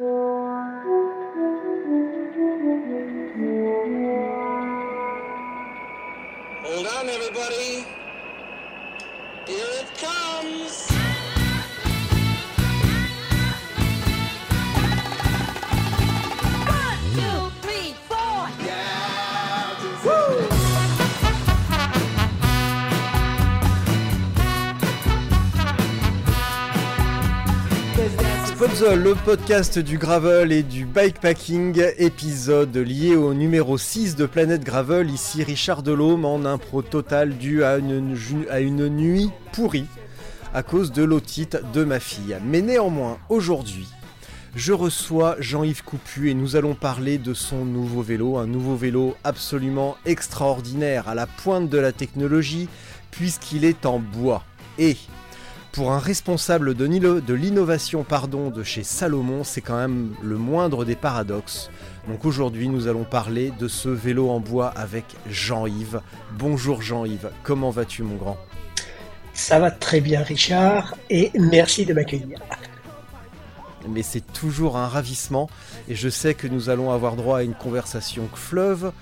Hold on, everybody. Le podcast du gravel et du bikepacking, épisode lié au numéro 6 de Planète Gravel. Ici Richard Delhomme en impro total dû à une, à une nuit pourrie à cause de l'otite de ma fille. Mais néanmoins, aujourd'hui, je reçois Jean-Yves Coupu et nous allons parler de son nouveau vélo, un nouveau vélo absolument extraordinaire, à la pointe de la technologie, puisqu'il est en bois. Et pour un responsable de, l'innovation pardon, de chez Salomon, c'est quand même le moindre des paradoxes. Donc aujourd'hui, nous allons parler de ce vélo en bois avec Jean-Yves. Bonjour Jean-Yves, comment vas-tu mon grand? Ça va très bien, Richard, et merci de m'accueillir. mais c'est toujours un ravissement et je sais que nous allons avoir droit à une conversation fleuve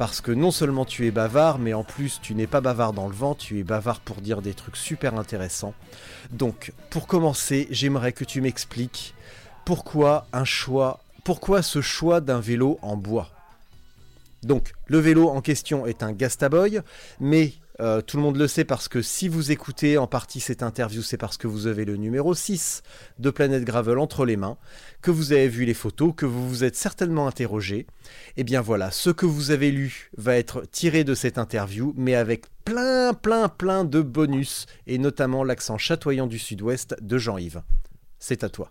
parce que non seulement tu es bavard, mais en plus tu n'es pas bavard dans le vent, tu es bavard pour dire des trucs super intéressants. Donc, pour commencer, j'aimerais que tu m'expliques pourquoi un choix, pourquoi ce choix d'un vélo en bois. Donc, le vélo en question est un Gastaboy, mais euh, tout le monde le sait parce que si vous écoutez en partie cette interview, c'est parce que vous avez le numéro 6 de Planète Gravel entre les mains, que vous avez vu les photos, que vous vous êtes certainement interrogé. Et bien voilà, ce que vous avez lu va être tiré de cette interview, mais avec plein, plein, plein de bonus, et notamment l'accent chatoyant du sud-ouest de Jean-Yves. C'est à toi.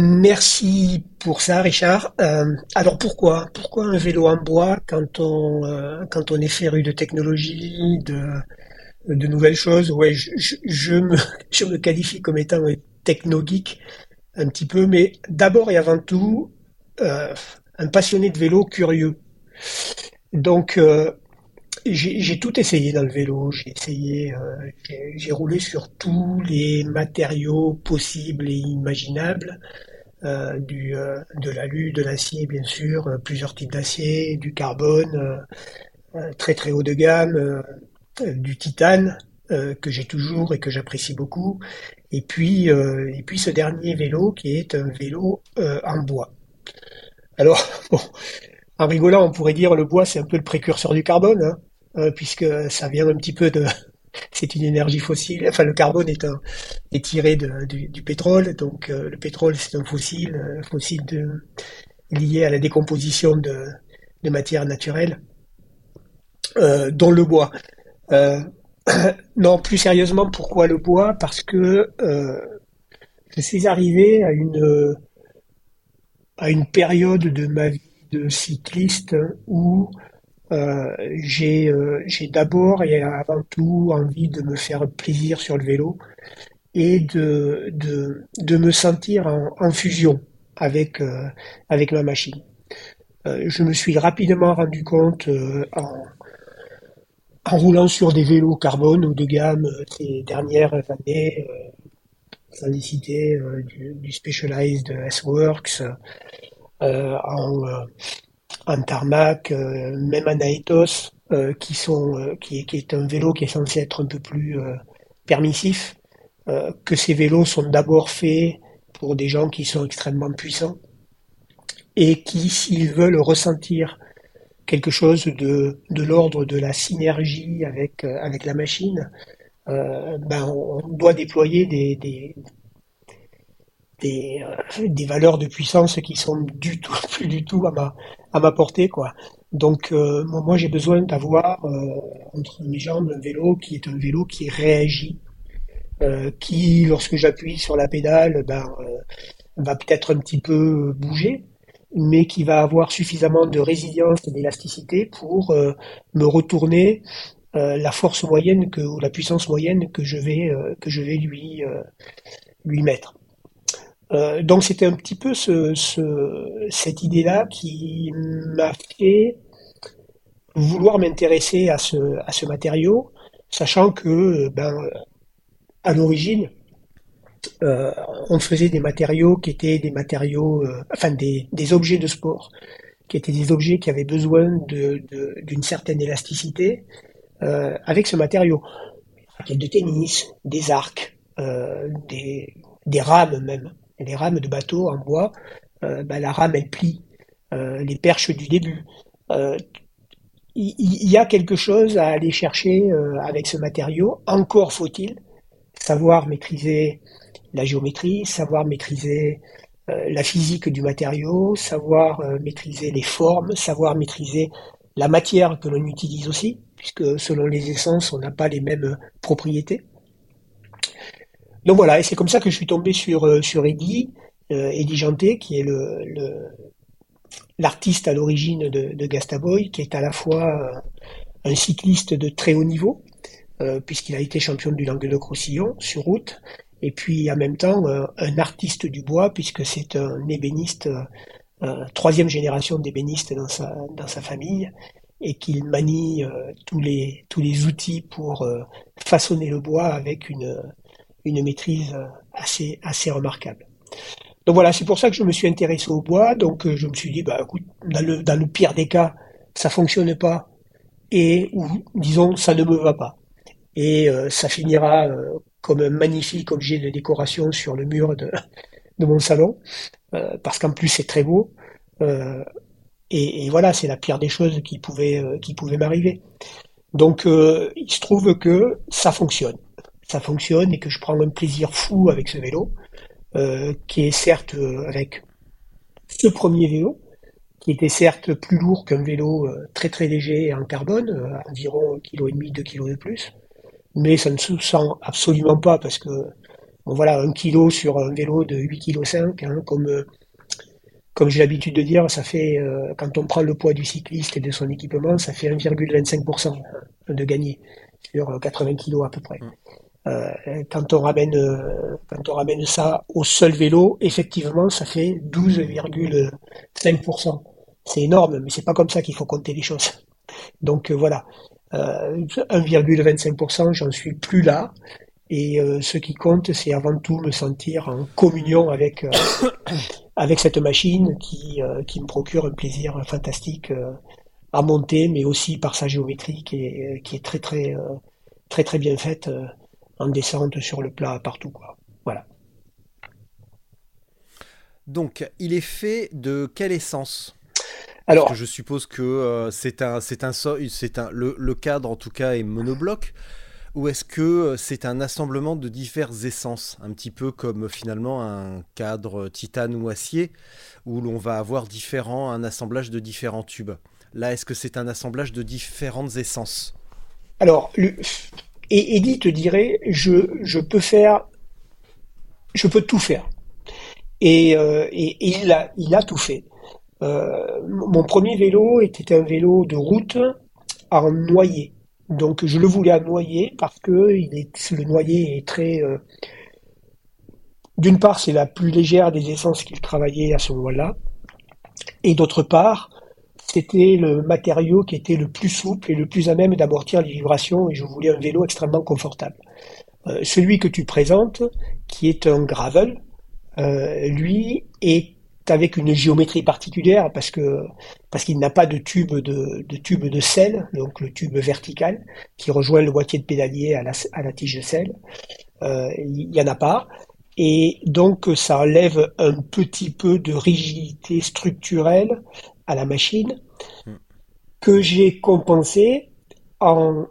Merci pour ça, Richard. Euh, alors pourquoi? Pourquoi un vélo en bois quand on, euh, quand on est féru de technologie, de, de nouvelles choses? Ouais, je, je, je me, je me qualifie comme étant techno-geek un petit peu, mais d'abord et avant tout, euh, un passionné de vélo curieux. Donc, j'ai tout essayé dans le vélo. J'ai essayé, euh, j'ai roulé sur tous les matériaux possibles et imaginables, euh, du euh, de l'alu, de l'acier bien sûr, plusieurs types d'acier, du carbone, très très haut de gamme, du titane que j'ai toujours et que j'apprécie beaucoup. Et puis et puis ce dernier vélo qui est un vélo en bois. Alors bon, en rigolant, on pourrait dire le bois c'est un peu le précurseur du carbone. hein puisque ça vient un petit peu de, c'est une énergie fossile. Enfin, le carbone est un, est tiré de- du, pétrole, donc euh, le pétrole c'est un fossile, euh, fossile lié à la décomposition de, de matières naturelles, euh, dont le bois. Euh, non, plus sérieusement, pourquoi le bois? Parce que euh, je suis arrivé à une à une période de ma vie de cycliste où euh, j'ai euh, j'ai d'abord et avant tout envie de me faire plaisir sur le vélo et de me sentir en, fusion avec euh, avec ma machine. Je me suis rapidement rendu compte en roulant sur des vélos carbone ou de gamme ces dernières années, sans les citer, du, du Specialized S-Works, en, euh, en tarmac, euh, même en Aetos, euh, qui euh, qui, est- un vélo qui est censé être un peu plus permissif, que ces vélos sont d'abord faits pour des gens qui sont extrêmement puissants et qui, s'ils veulent ressentir quelque chose de, l'ordre de la synergie avec, la machine, ben, on doit déployer des, des, euh, des valeurs de puissance qui sont du tout, plus du tout à ma, à ma portée, quoi. Donc, euh, moi, j'ai besoin d'avoir euh, entre mes jambes un vélo qui est un vélo qui réagit, qui, lorsque j'appuie sur la pédale, ben, va peut-être un petit peu bouger, mais qui va avoir suffisamment de résilience et d'élasticité pour me retourner la force moyenne que, ou la puissance moyenne que je vais, que je vais lui, lui mettre. Euh, donc c'était un petit peu ce, ce- cette idée-là qui m'a fait vouloir m'intéresser à ce, à ce matériau, sachant que ben, à l'origine, euh, on faisait des matériaux qui étaient des matériaux, euh, enfin des, des, objets de sport, qui étaient des objets qui avaient besoin d'une de, certaine élasticité euh, avec ce matériau. Des de tennis, des arcs, des, des, rames même, des rames de bateau en bois. Ben, la rame elle plie, les perches du début. Il, il y a quelque chose à aller chercher avec ce matériau. Encore faut-il savoir maîtriser la géométrie, savoir maîtriser euh, la physique du matériau, savoir euh, maîtriser les formes, savoir maîtriser la matière que l'on utilise aussi, puisque selon les essences, on n'a pas les mêmes propriétés. Donc voilà, et c'est comme ça que je suis tombé sur, euh, sur Eddie, Eddie Janté, qui est le, l'artiste à l'origine de, de Gastaboy, qui est à la fois un cycliste de très haut niveau, puisqu'il a été champion du Languedoc-Roussillon sur route, et puis en même temps euh, un artiste du bois puisque c'est un ébéniste, euh, euh, troisième génération d'ébénistes dans sa, dans sa famille et qu'il manie tous, les, tous les outils pour façonner le bois avec une, une maîtrise assez, assez remarquable. Donc voilà, c'est pour ça que je me suis intéressé au bois. Donc je me suis dit, bah écoute, dans le, pire des cas, ça fonctionne pas et disons ça ne me va pas. Et ça finira comme un magnifique objet de décoration sur le mur de, de mon salon, euh, parce qu'en plus c'est très beau. Euh, et, et, voilà, c'est la pire des choses qui pouvaient, euh, qui pouvaient m'arriver. Donc euh, il se trouve que ça fonctionne. Ça fonctionne et que je prends un plaisir fou avec ce vélo, euh, qui est certes avec ce premier vélo, qui était certes plus lourd qu'un vélo très très léger en carbone, environ 1,5 kg, 2 kg de plus, mais ça ne se sent absolument pas parce que bon, voilà un kilo sur un vélo de 8 kg 5 comme euh, comme j'ai l'habitude de dire ça fait euh, quand on prend le poids du cycliste et de son équipement ça fait 1,25% de gagner sur 80 kg à peu près mm. euh, quand on ramène quand on ramène ça au seul vélo effectivement ça fait 12,5% c'est énorme mais c'est pas comme ça qu'il faut compter les choses. Donc voilà. 1,25%, euh, j'en suis plus là. Et euh, ce qui compte, c'est avant tout me sentir en communion avec euh, avec cette machine qui qui me procure un plaisir fantastique à monter, mais aussi par sa géométrie qui est qui est très très très très bien faite en descente sur le plat partout quoi. Voilà. Donc, il est fait de quelle essence? Alors, je suppose que euh, c'est un, c'est un, c'est un, le, cadre en tout cas est monobloc. Ou est-ce que euh, c'est un assemblement de diverses essences, un petit peu comme finalement un cadre titane ou acier, où l'on va avoir différents, un assemblage de différents tubes. Là, est-ce que c'est un assemblage de différentes essences? Alors, et Eddie te dirait, je, peux faire, je peux tout faire. Et, euh, il, a, tout fait. Euh, mon premier vélo était un vélo de route en noyer. Donc je le voulais à noyer parce que le noyer est très... Euh, d'une part, c'est la plus légère des essences qu'il travaillait à ce moment-là. Et d'autre part, c'était le matériau qui était le plus souple et le plus à même d'amortir les vibrations et je voulais un vélo extrêmement confortable. Euh, celui que tu présentes, qui est un gravel, lui est avec une géométrie particulière parce qu'il n'a pas de tube de, de, tube de sel, donc le tube vertical qui rejoint le boîtier de pédalier à la, tige de sel. Euh, il y en a pas. Et donc ça enlève un petit peu de rigidité structurelle à la machine que j'ai compensé en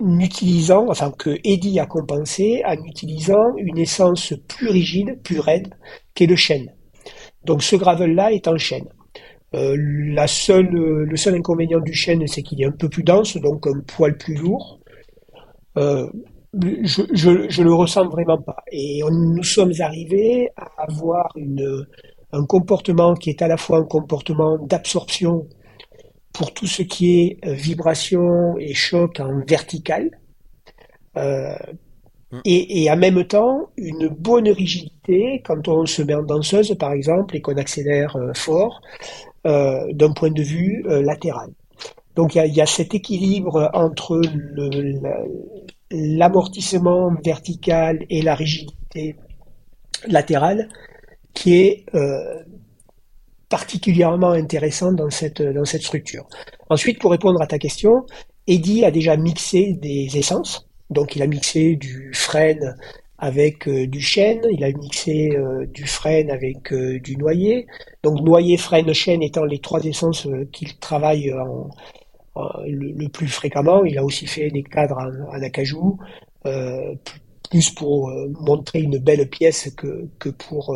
utilisant, enfin que Eddie a compensé en utilisant une essence plus rigide, plus raide, qui est le chêne. Donc ce gravel-là est en chêne. Euh, la seule, le seul inconvénient du chêne, c'est qu'il est un peu plus dense, donc un poil plus lourd. Euh, je, je, le ressens vraiment pas. Et nous sommes arrivés à avoir une, un comportement qui est à la fois un comportement d'absorption pour tout ce qui est euh, vibration et choc en vertical, euh, mm. et, et, en même temps une bonne rigidité quand on se met en danseuse par exemple et qu'on accélère euh, fort d'un point de vue latéral. Donc il y a, y a, cet équilibre entre l'amortissement vertical et la rigidité latérale qui est euh, particulièrement intéressant dans cette, dans cette structure. Ensuite, pour répondre à ta question, Eddy a déjà mixé des essences. Donc, il a mixé du frêne avec euh, du chêne, il a mixé euh, du frêne avec du noyer. Donc, noyer, frêne, chêne étant les trois essences qu'il travaille le, plus fréquemment. Il a aussi fait des cadres en, en acajou, plus pour montrer une belle pièce que, que, pour,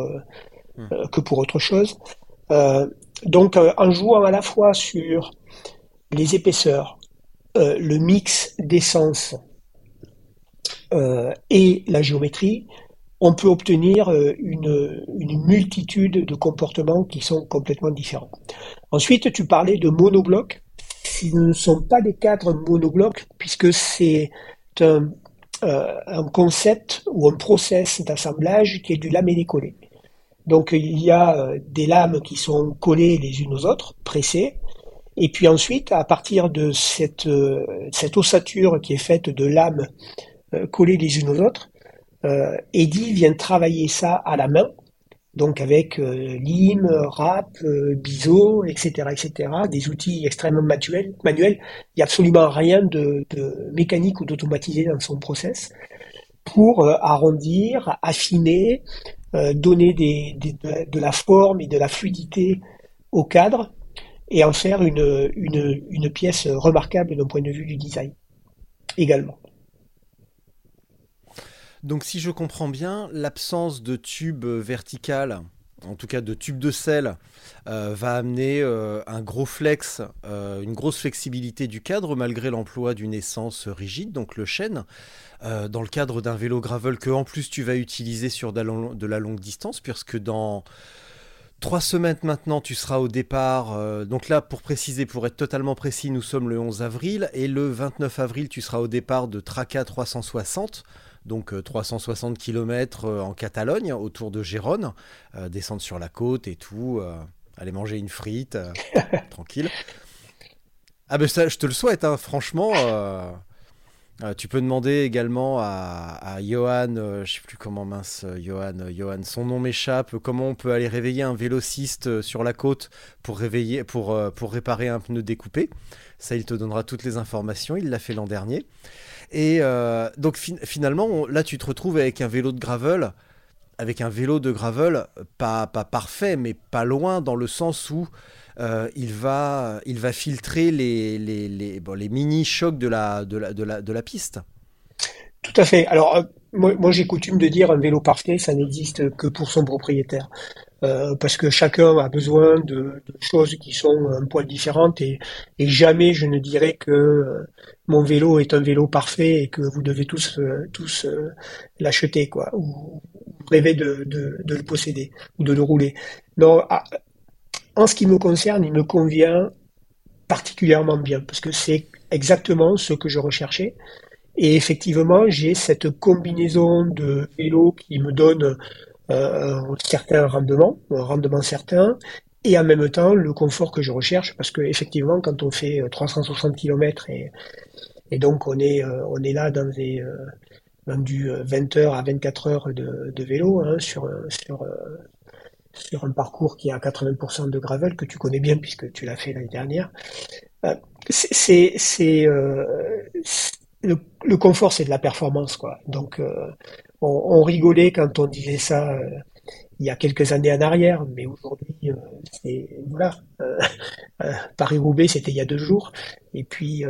hmm. que pour autre chose. donc, en jouant à la fois sur les épaisseurs, euh, le mix d'essence euh, et la géométrie, on peut obtenir euh, une, multitude de comportements qui sont complètement différents. Ensuite, tu parlais de monoblocs. Ce ne sont pas des cadres monoblocs, puisque c'est un, concept ou un process d'assemblage qui est du et collé Donc il y a des lames qui sont collées les unes aux autres, pressées, et puis ensuite, à partir de cette, euh, cette ossature qui est faite de lames euh, collées les unes aux autres, euh, Eddie vient travailler ça à la main, donc avec euh, lime, rap, biseau, etc., etc., des outils extrêmement manuels. manuels. Il n'y a absolument rien de, mécanique ou d'automatisé dans son process pour arrondir, affiner, donner des, des, de la forme et de la fluidité au cadre et en faire une, pièce remarquable d'un point de vue du design également. Donc si je comprends bien, l'absence de tube vertical, en tout cas de tube de sel, euh, va amener euh, un gros flex, euh, une grosse flexibilité du cadre malgré l'emploi d'une essence rigide, donc le chêne, dans le cadre d'un vélo gravel que en plus tu vas utiliser sur de la longue distance, puisque dans Trois semaines maintenant, tu seras au départ. Donc là, pour préciser, pour être totalement précis, nous sommes le 11 avril. Et le 29 avril, tu seras au départ de Traca 360. Donc 360 euh, km euh, en Catalogne, autour de Gérone. descendre sur la côte et tout. aller manger une frite, tranquille. Ah ben ça, je te le souhaite, hein, franchement. Euh, tu peux demander également à, Johan, euh, je sais plus comment mince, euh, Johan, Johan, son nom m'échappe, comment on peut aller réveiller un vélociste sur la côte pour, réveiller, pour, pour réparer un pneu découpé. Ça, il te donnera toutes les informations, il l'a fait l'an dernier. Et donc finalement, là, tu te retrouves avec un vélo de gravel, avec un vélo de gravel, pas, pas parfait, mais pas loin, dans le sens où euh, il, va, il va filtrer les, les, les, mini-chocs de la, de, la, de, la, piste. Tout à fait. Alors, euh, moi j'ai coutume de dire un vélo parfait, ça n'existe que pour son propriétaire. Euh, parce que chacun a besoin de, choses qui sont un poil différentes et, jamais je ne dirais que euh, mon vélo est un vélo parfait et que vous devez tous tous l'acheter quoi ou rêver de, de, le posséder ou de le rouler. Ah, en ce qui me concerne, il me convient particulièrement bien parce que c'est exactement ce que je recherchais. Et effectivement, j'ai cette combinaison de vélo qui me donne euh, certain rendement, un rendement certain, et en même temps le confort que je recherche, parce que effectivement, quand on fait 360 km et, et donc on est euh, on est là dans des euh, du 20 heures à 24 heures de, vélo hein, sur sur sur un parcours qui a 80% de gravel que tu connais bien puisque tu l'as fait l'année dernière. Euh, c'est c'est euh, le, confort, c'est de la performance quoi. Donc euh, on, rigolait quand on disait ça il y a quelques années en arrière, mais aujourd'hui c'est voilà. Paris Roubaix c'était il y a deux jours et puis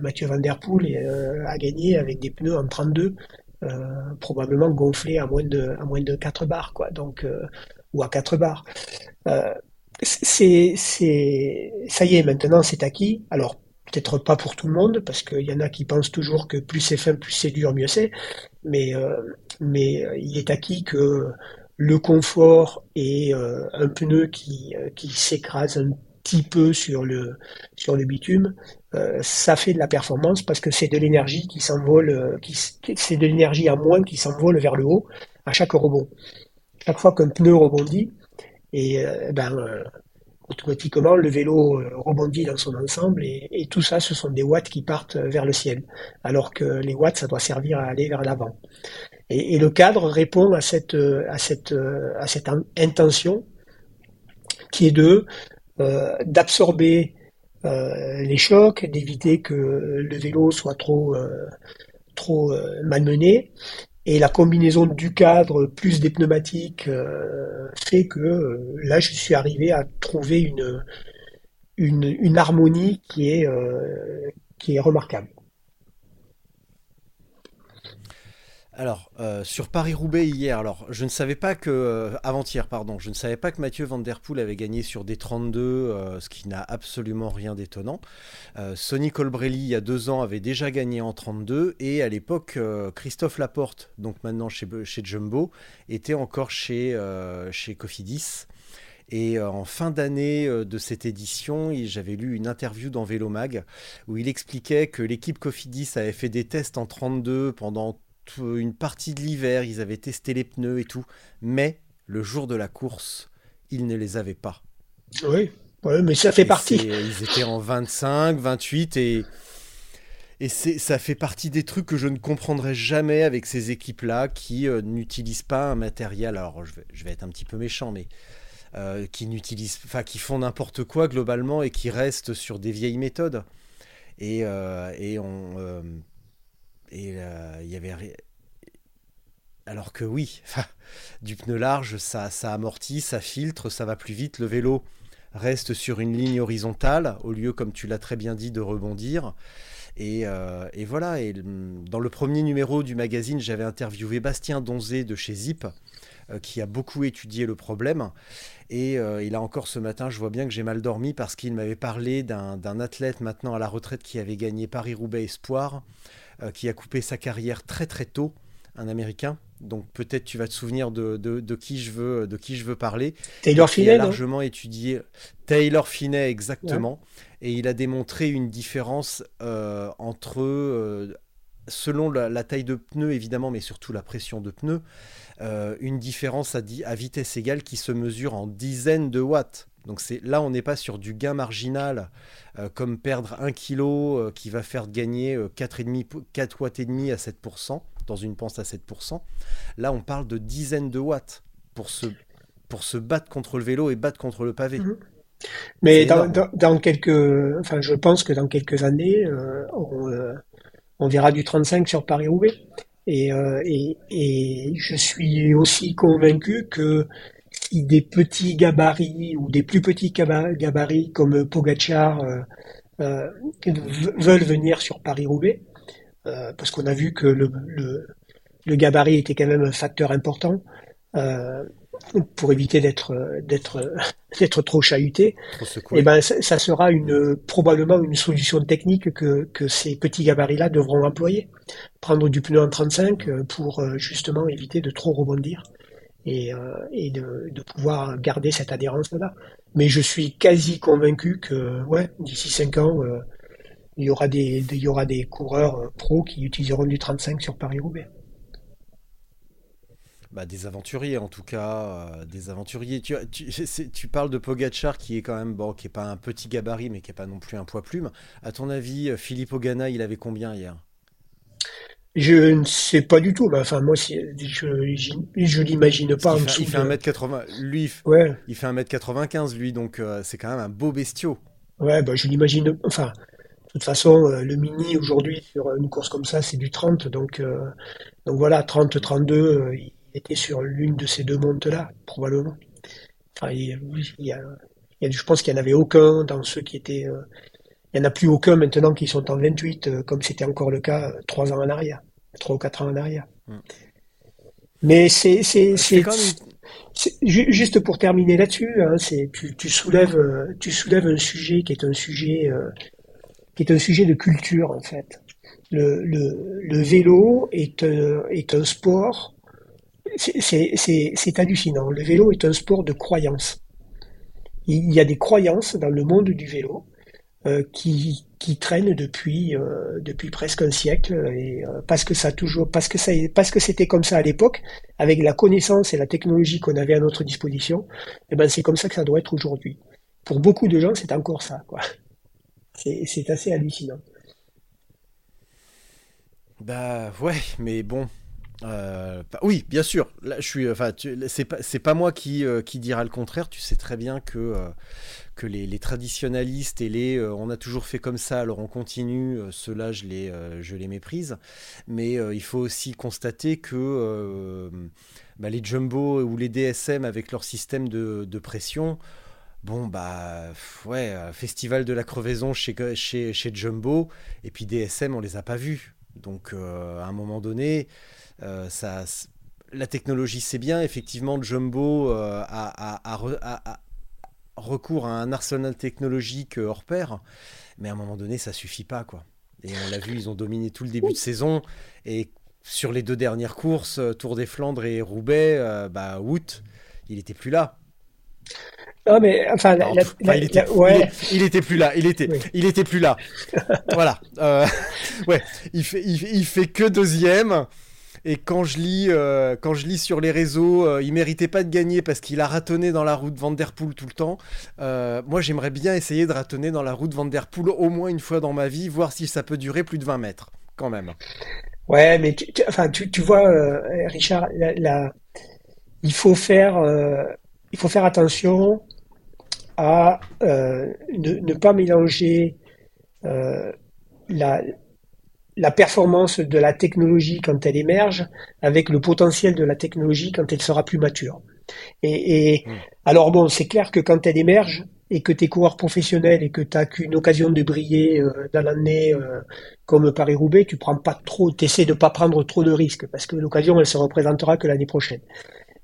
Mathieu Van Der Poel a gagné avec des pneus en 32. probablement gonflés à moins de à moins de 4 bars quoi donc ou à quatre barres. Euh, c'est, c'est, ça y est, maintenant c'est acquis. Alors peut-être pas pour tout le monde, parce qu'il y en a qui pensent toujours que plus c'est fin, plus c'est dur, mieux c'est. Mais, euh, mais euh, il est acquis que le confort et un pneu qui, qui s'écrase un petit peu sur le, sur le bitume, ça fait de la performance parce que c'est de l'énergie qui s'envole, qui, c'est de l'énergie à moins qui s'envole vers le haut à chaque rebond chaque fois qu'un pneu rebondit, et euh, ben, euh, automatiquement le vélo euh, rebondit dans son ensemble et, tout ça, ce sont des watts qui partent vers le ciel, alors que les watts, ça doit servir à aller vers l'avant. Et, le cadre répond à cette, à cette, à cette intention qui est de d'absorber les chocs, d'éviter que le vélo soit trop trop malmené et la combinaison du cadre plus des pneumatiques euh, fait que euh, là, je suis arrivé à trouver une, une, harmonie qui est, euh, qui est remarquable. Alors, euh, sur Paris-Roubaix hier, alors je ne savais pas que. Euh, avant-hier, pardon, je ne savais pas que Mathieu Van Der Poel avait gagné sur des 32, euh, ce qui n'a absolument rien d'étonnant. Sonny Colbrelli, il y a deux ans, avait déjà gagné en 32, et à l'époque, Christophe Laporte, donc maintenant chez, chez Jumbo, était encore chez, chez Cofidis. Et en fin d'année de cette édition, j'avais lu une interview dans Vélomag où il expliquait que l'équipe Cofidis avait fait des tests en 32 pendant une partie de l'hiver, ils avaient testé les pneus et tout, mais le jour de la course, ils ne les avaient pas. Oui, mais ça fait partie. Ils étaient en 25, 28 et, et ça fait partie des trucs que je ne comprendrai jamais avec ces équipes-là qui euh, n'utilisent pas un matériel. Alors je vais, je vais, être un petit peu méchant, mais euh, qui n'utilisent, enfin qui font n'importe quoi globalement et qui restent sur des vieilles méthodes. Et, euh, et on et euh, il y avait. Alors que oui, du pneu large, ça, ça amortit, ça filtre, ça va plus vite. Le vélo reste sur une ligne horizontale au lieu, comme tu l'as très bien dit, de rebondir. Et, euh, voilà, et dans le premier numéro du magazine, j'avais interviewé Bastien Donzé de chez Zip, euh, qui a beaucoup étudié le problème. Et il a encore ce matin, je vois bien que j'ai mal dormi parce qu'il m'avait parlé d'un athlète maintenant à la retraite qui avait gagné Paris-Roubaix Espoir, euh, qui a coupé sa carrière très très tôt, un Américain. Donc peut-être tu vas te souvenir de, de, qui je veux de qui je veux parler. Taylor Finney. a largement étudié Taylor Finney exactement, et il a démontré une différence euh, entre euh, selon la, taille de pneu évidemment, mais surtout la pression de pneu, une différence à, à, vitesse égale qui se mesure en dizaines de watts. Donc c'est là on n'est pas sur du gain marginal euh, comme perdre 1 kg euh, qui va faire gagner 4,5 euh, 4 watts et demi à 7% dans une pente à 7%. Là on parle de dizaines de watts pour se pour se battre contre le vélo et battre contre le pavé. Mhm. Mais dans, quelques, enfin, je pense que dans quelques années, on, verra du 35 sur Paris-Roubaix. Et, et, et, je suis aussi convaincu que des petits gabarits ou des plus petits gabarits comme Pogachar euh, euh, veulent venir sur Paris-Roubaix, euh, parce qu'on a vu que le, le, gabarit était quand même un facteur important pour éviter d'être d'être d'être trop chahuté, et eh ben ça, sera une probablement une solution technique que, que ces petits gabarits-là devront employer. Prendre du pneu en 35 pour justement éviter de trop rebondir et, euh, de, pouvoir garder cette adhérence-là. Mais je suis quasi convaincu que ouais, d'ici 5 ans, euh, il, y aura des, il y coureurs euh, pros qui utiliseront du 35 sur Paris-Roubaix. Bah, des aventuriers en tout cas, des aventuriers. Tu, tu, tu, parles de Pogachar qui est quand même bon, qui est pas un petit gabarit mais qui est pas non plus un poids plume. À ton avis, Philippe Ogana, il avait combien hier? Je ne sais pas du tout. enfin, moi, je, je, l'imagine pas. Il fait, il fait 1m80. Lui, ouais. il fait 1m95, lui, donc euh, c'est quand même un beau bestiau. Ouais, bah, je l'imagine. Enfin, de toute façon, euh, le mini aujourd'hui, sur une course comme ça, c'est du 30. Donc, euh, donc voilà, 30-32, il était sur l'une de ces deux montes-là, probablement. Enfin, il, y a, je pense qu'il n'y en avait aucun dans ceux qui étaient. Il n'y en a plus aucun maintenant qui sont en 28, comme c'était encore le cas trois ans en arrière trois ou quatre ans en arrière. Mm. Mais c'est c'est c'est juste pour terminer là-dessus, hein, tu, tu soulèves tu soulèves un sujet qui est un sujet euh, qui est un sujet de culture en fait. Le, le, le vélo est un, est un sport, c'est hallucinant. Le vélo est un sport de croyance. Il y a des croyances dans le monde du vélo euh, qui, qui traîne depuis euh, depuis presque un siècle et euh, parce que ça toujours parce que ça parce que c'était comme ça à l'époque avec la connaissance et la technologie qu'on avait à notre disposition et eh ben c'est comme ça que ça doit être aujourd'hui pour beaucoup de gens, c'est encore ça, quoi. C'est assez hallucinant. Bah ouais, mais bon. Euh, oui, bien sûr. Là, je suis. Enfin, c'est pas, moi qui, euh, dira le contraire. Tu sais très bien que euh, les, les, traditionalistes et les on a toujours fait comme ça, alors on continue. Ceux-là, je les je les méprise. Mais il faut aussi constater que bah, les jumbo ou les DSM avec leur système de, de pression. Bon, bah, ouais, festival de la crevaison chez, chez, chez Jumbo, et puis DSM, on les a pas vus. Donc, à un moment donné, euh, ça, la technologie, c'est bien. Effectivement, Jumbo euh, a, recours à un arsenal technologique hors pair, mais à un moment donné, ça suffit pas, quoi. Et on l'a vu, ils ont dominé tout le début de saison. Et sur les deux dernières courses, euh, Tour des Flandres et Roubaix, bah, août, il était plus là. Non, mais enfin, il, était, ouais. il, était, plus là. Il était, il était plus là. voilà. ouais, il fait, il, fait que deuxième. Et quand je lis, euh, quand je lis sur les réseaux, euh, il méritait pas de gagner parce qu'il a ratonné dans la route Van Der Poel tout le temps. Euh, moi, j'aimerais bien essayer de ratonner dans la route Van Der Poel au moins une fois dans ma vie, voir si ça peut durer plus de 20 mètres, quand même. Ouais, mais tu, enfin, tu, vois, Richard, il faut faire, il faut faire attention à ne, pas mélanger la la performance de la technologie quand elle émerge avec le potentiel de la technologie quand elle sera plus mature. Et, hmm. alors bon, c'est clair que quand elle émerge et que tu es coureur professionnel et que tu n'as qu'une occasion de briller euh, dans l'année euh, comme Paris-Roubaix, tu prends pas trop, tu essaies de pas prendre trop de risques parce que l'occasion elle se représentera que l'année prochaine.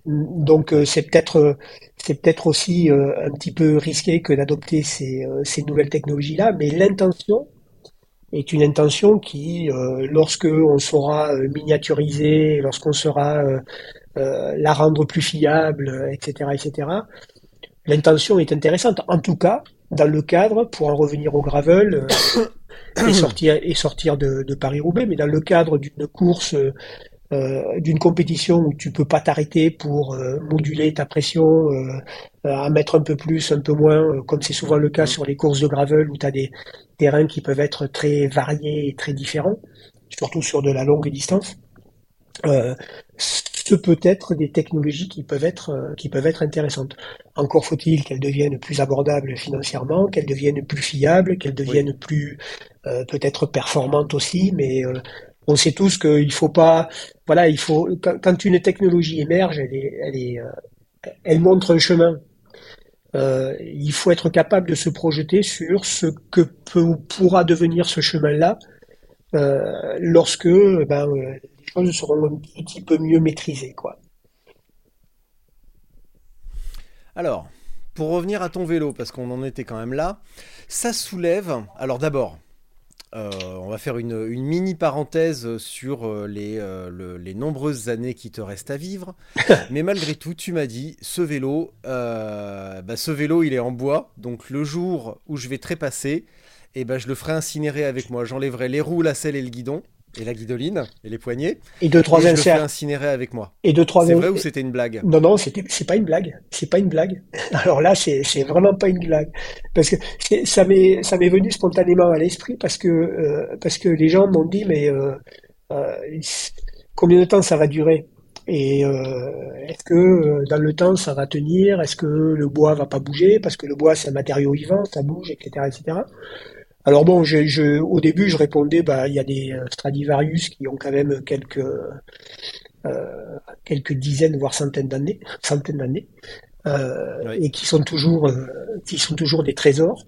Donc euh, c'est peut-être c'est peut-être aussi un petit peu risqué que d'adopter ces, ces nouvelles technologies là, mais l'intention est une intention qui, euh, lorsque on saura euh, miniaturiser, lorsqu'on saura euh, euh, la rendre plus fiable, etc., etc., l'intention est intéressante. En tout cas, dans le cadre, pour en revenir au gravel et sortir et sortir de, de Paris-Roubaix, mais dans le cadre d'une course euh, d'une compétition où tu peux pas t'arrêter pour euh, moduler ta pression, euh, à mettre un peu plus, un peu moins, comme c'est souvent le cas sur les courses de gravel où tu as des terrains qui peuvent être très variés et très différents, surtout sur de la longue distance. ce peut être des technologies qui peuvent être qui peuvent être intéressantes. Encore faut-il qu'elles deviennent plus abordables financièrement, qu'elles deviennent plus fiables, qu'elles deviennent plus peut-être performantes aussi, mais on sait tous qu'il faut pas, voilà, il faut quand, une technologie émerge, elle est, elle est, euh, elle montre un chemin. Euh, il faut être capable de se projeter sur ce que peut, pourra devenir ce chemin-là euh, lorsque ben, les choses seront un petit peu mieux maîtrisées, quoi. Alors, pour revenir à ton vélo, parce qu'on en était quand même là, ça soulève. Alors d'abord, euh, on va faire une, mini parenthèse sur euh, euh, les, nombreuses années qui te restent à vivre. Mais malgré tout, tu m'as dit, ce vélo, bah, ce vélo, il est en bois. Donc le jour où je vais trépasser, eh ben, je le ferai incinérer avec moi. J'enlèverai les roues, la selle et le guidon et la guidoline et les poignées. Et deux trois et inserts. incinérer avec moi. Et deux trois. C'est vrai ou c'était une blague? Non non, c'était c'est pas une blague. C'est pas une blague. Alors là, c'est c'est vraiment pas une blague parce que ça m'est ça m'est venu spontanément à l'esprit parce que euh, parce que les gens m'ont dit mais euh, euh, combien de temps ça va durer? Et est-ce que dans le temps ça va tenir? Est-ce que le bois va pas bouger? Parce que le bois c'est un matériau vivant, ça bouge, etc., etc. Alors bon, je, je, au début, je répondais, bah, il y a des euh, Stradivarius qui ont quand même quelques euh, quelques dizaines voire centaines d'années, centaines d'années, euh, et qui sont toujours euh, qui sont toujours des trésors.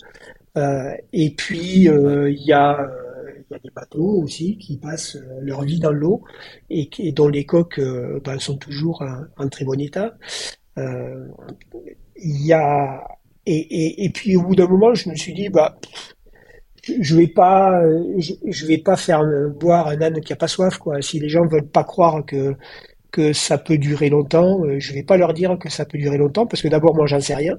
Euh, et puis il y a il y a des bateaux aussi qui passent leur vie dans l'eau et, et, dont les coques bah, sont toujours en, très bon état. Il y a et, et, et, puis au bout d'un moment, je me suis dit bah je vais pas, je, vais pas faire boire un âne qui a pas soif, quoi. Si les gens veulent pas croire que ça peut durer longtemps, euh, je vais pas leur dire que ça peut durer longtemps parce que d'abord moi j'en sais rien.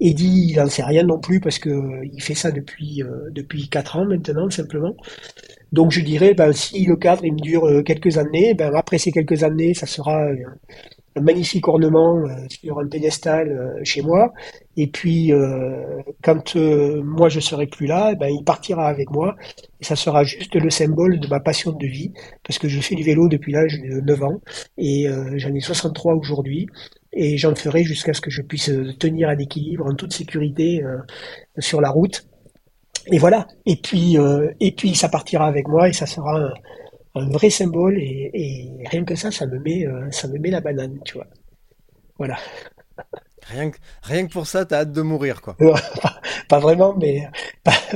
Eddie il en sait rien non plus parce que euh, il fait ça depuis euh, depuis quatre ans maintenant simplement. Donc je dirais ben si le cadre il me dure quelques années, ben après ces quelques années ça sera un magnifique ornement euh, sur un pédestal euh, chez moi. Et puis, euh, quand moi je serai plus là, eh ben, il partira avec moi. Et ça sera juste le symbole de ma passion de vie, parce que je fais du vélo depuis l'âge de 9 ans, et j'en ai 63 aujourd'hui. Et j'en ferai jusqu'à ce que je puisse tenir un équilibre en toute sécurité sur la route. Et voilà. Et puis, et puis ça partira avec moi et ça sera un vrai symbole et, rien que ça, ça me met, euh, ça me met la banane, tu vois. Voilà. Rien que, rien que pour ça, t'as hâte de mourir, quoi. pas, vraiment, mais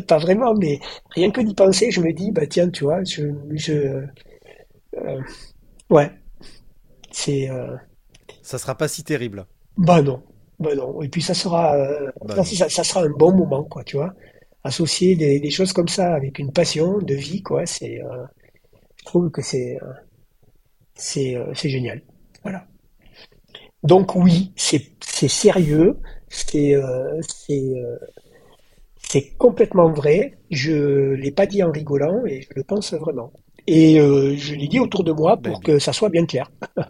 pas, vraiment, mais rien que d'y penser, je me dis, bah tiens, tu vois, je, je euh, ouais, c'est. Euh, ça sera pas si terrible. Bah non, bah non. Et puis ça sera, bah ça, ça, sera un bon moment, quoi, tu vois. Associer des, des, choses comme ça avec une passion de vie, quoi, c'est trouve que c'est euh, c'est euh, c'est génial. Voilà. Donc oui, c'est c'est sérieux, c'est euh, c'est c'est complètement vrai. Je l'ai pas dit en rigolant et je le pense vraiment. Et je l'ai dit autour de moi pour ben que ça soit bien clair.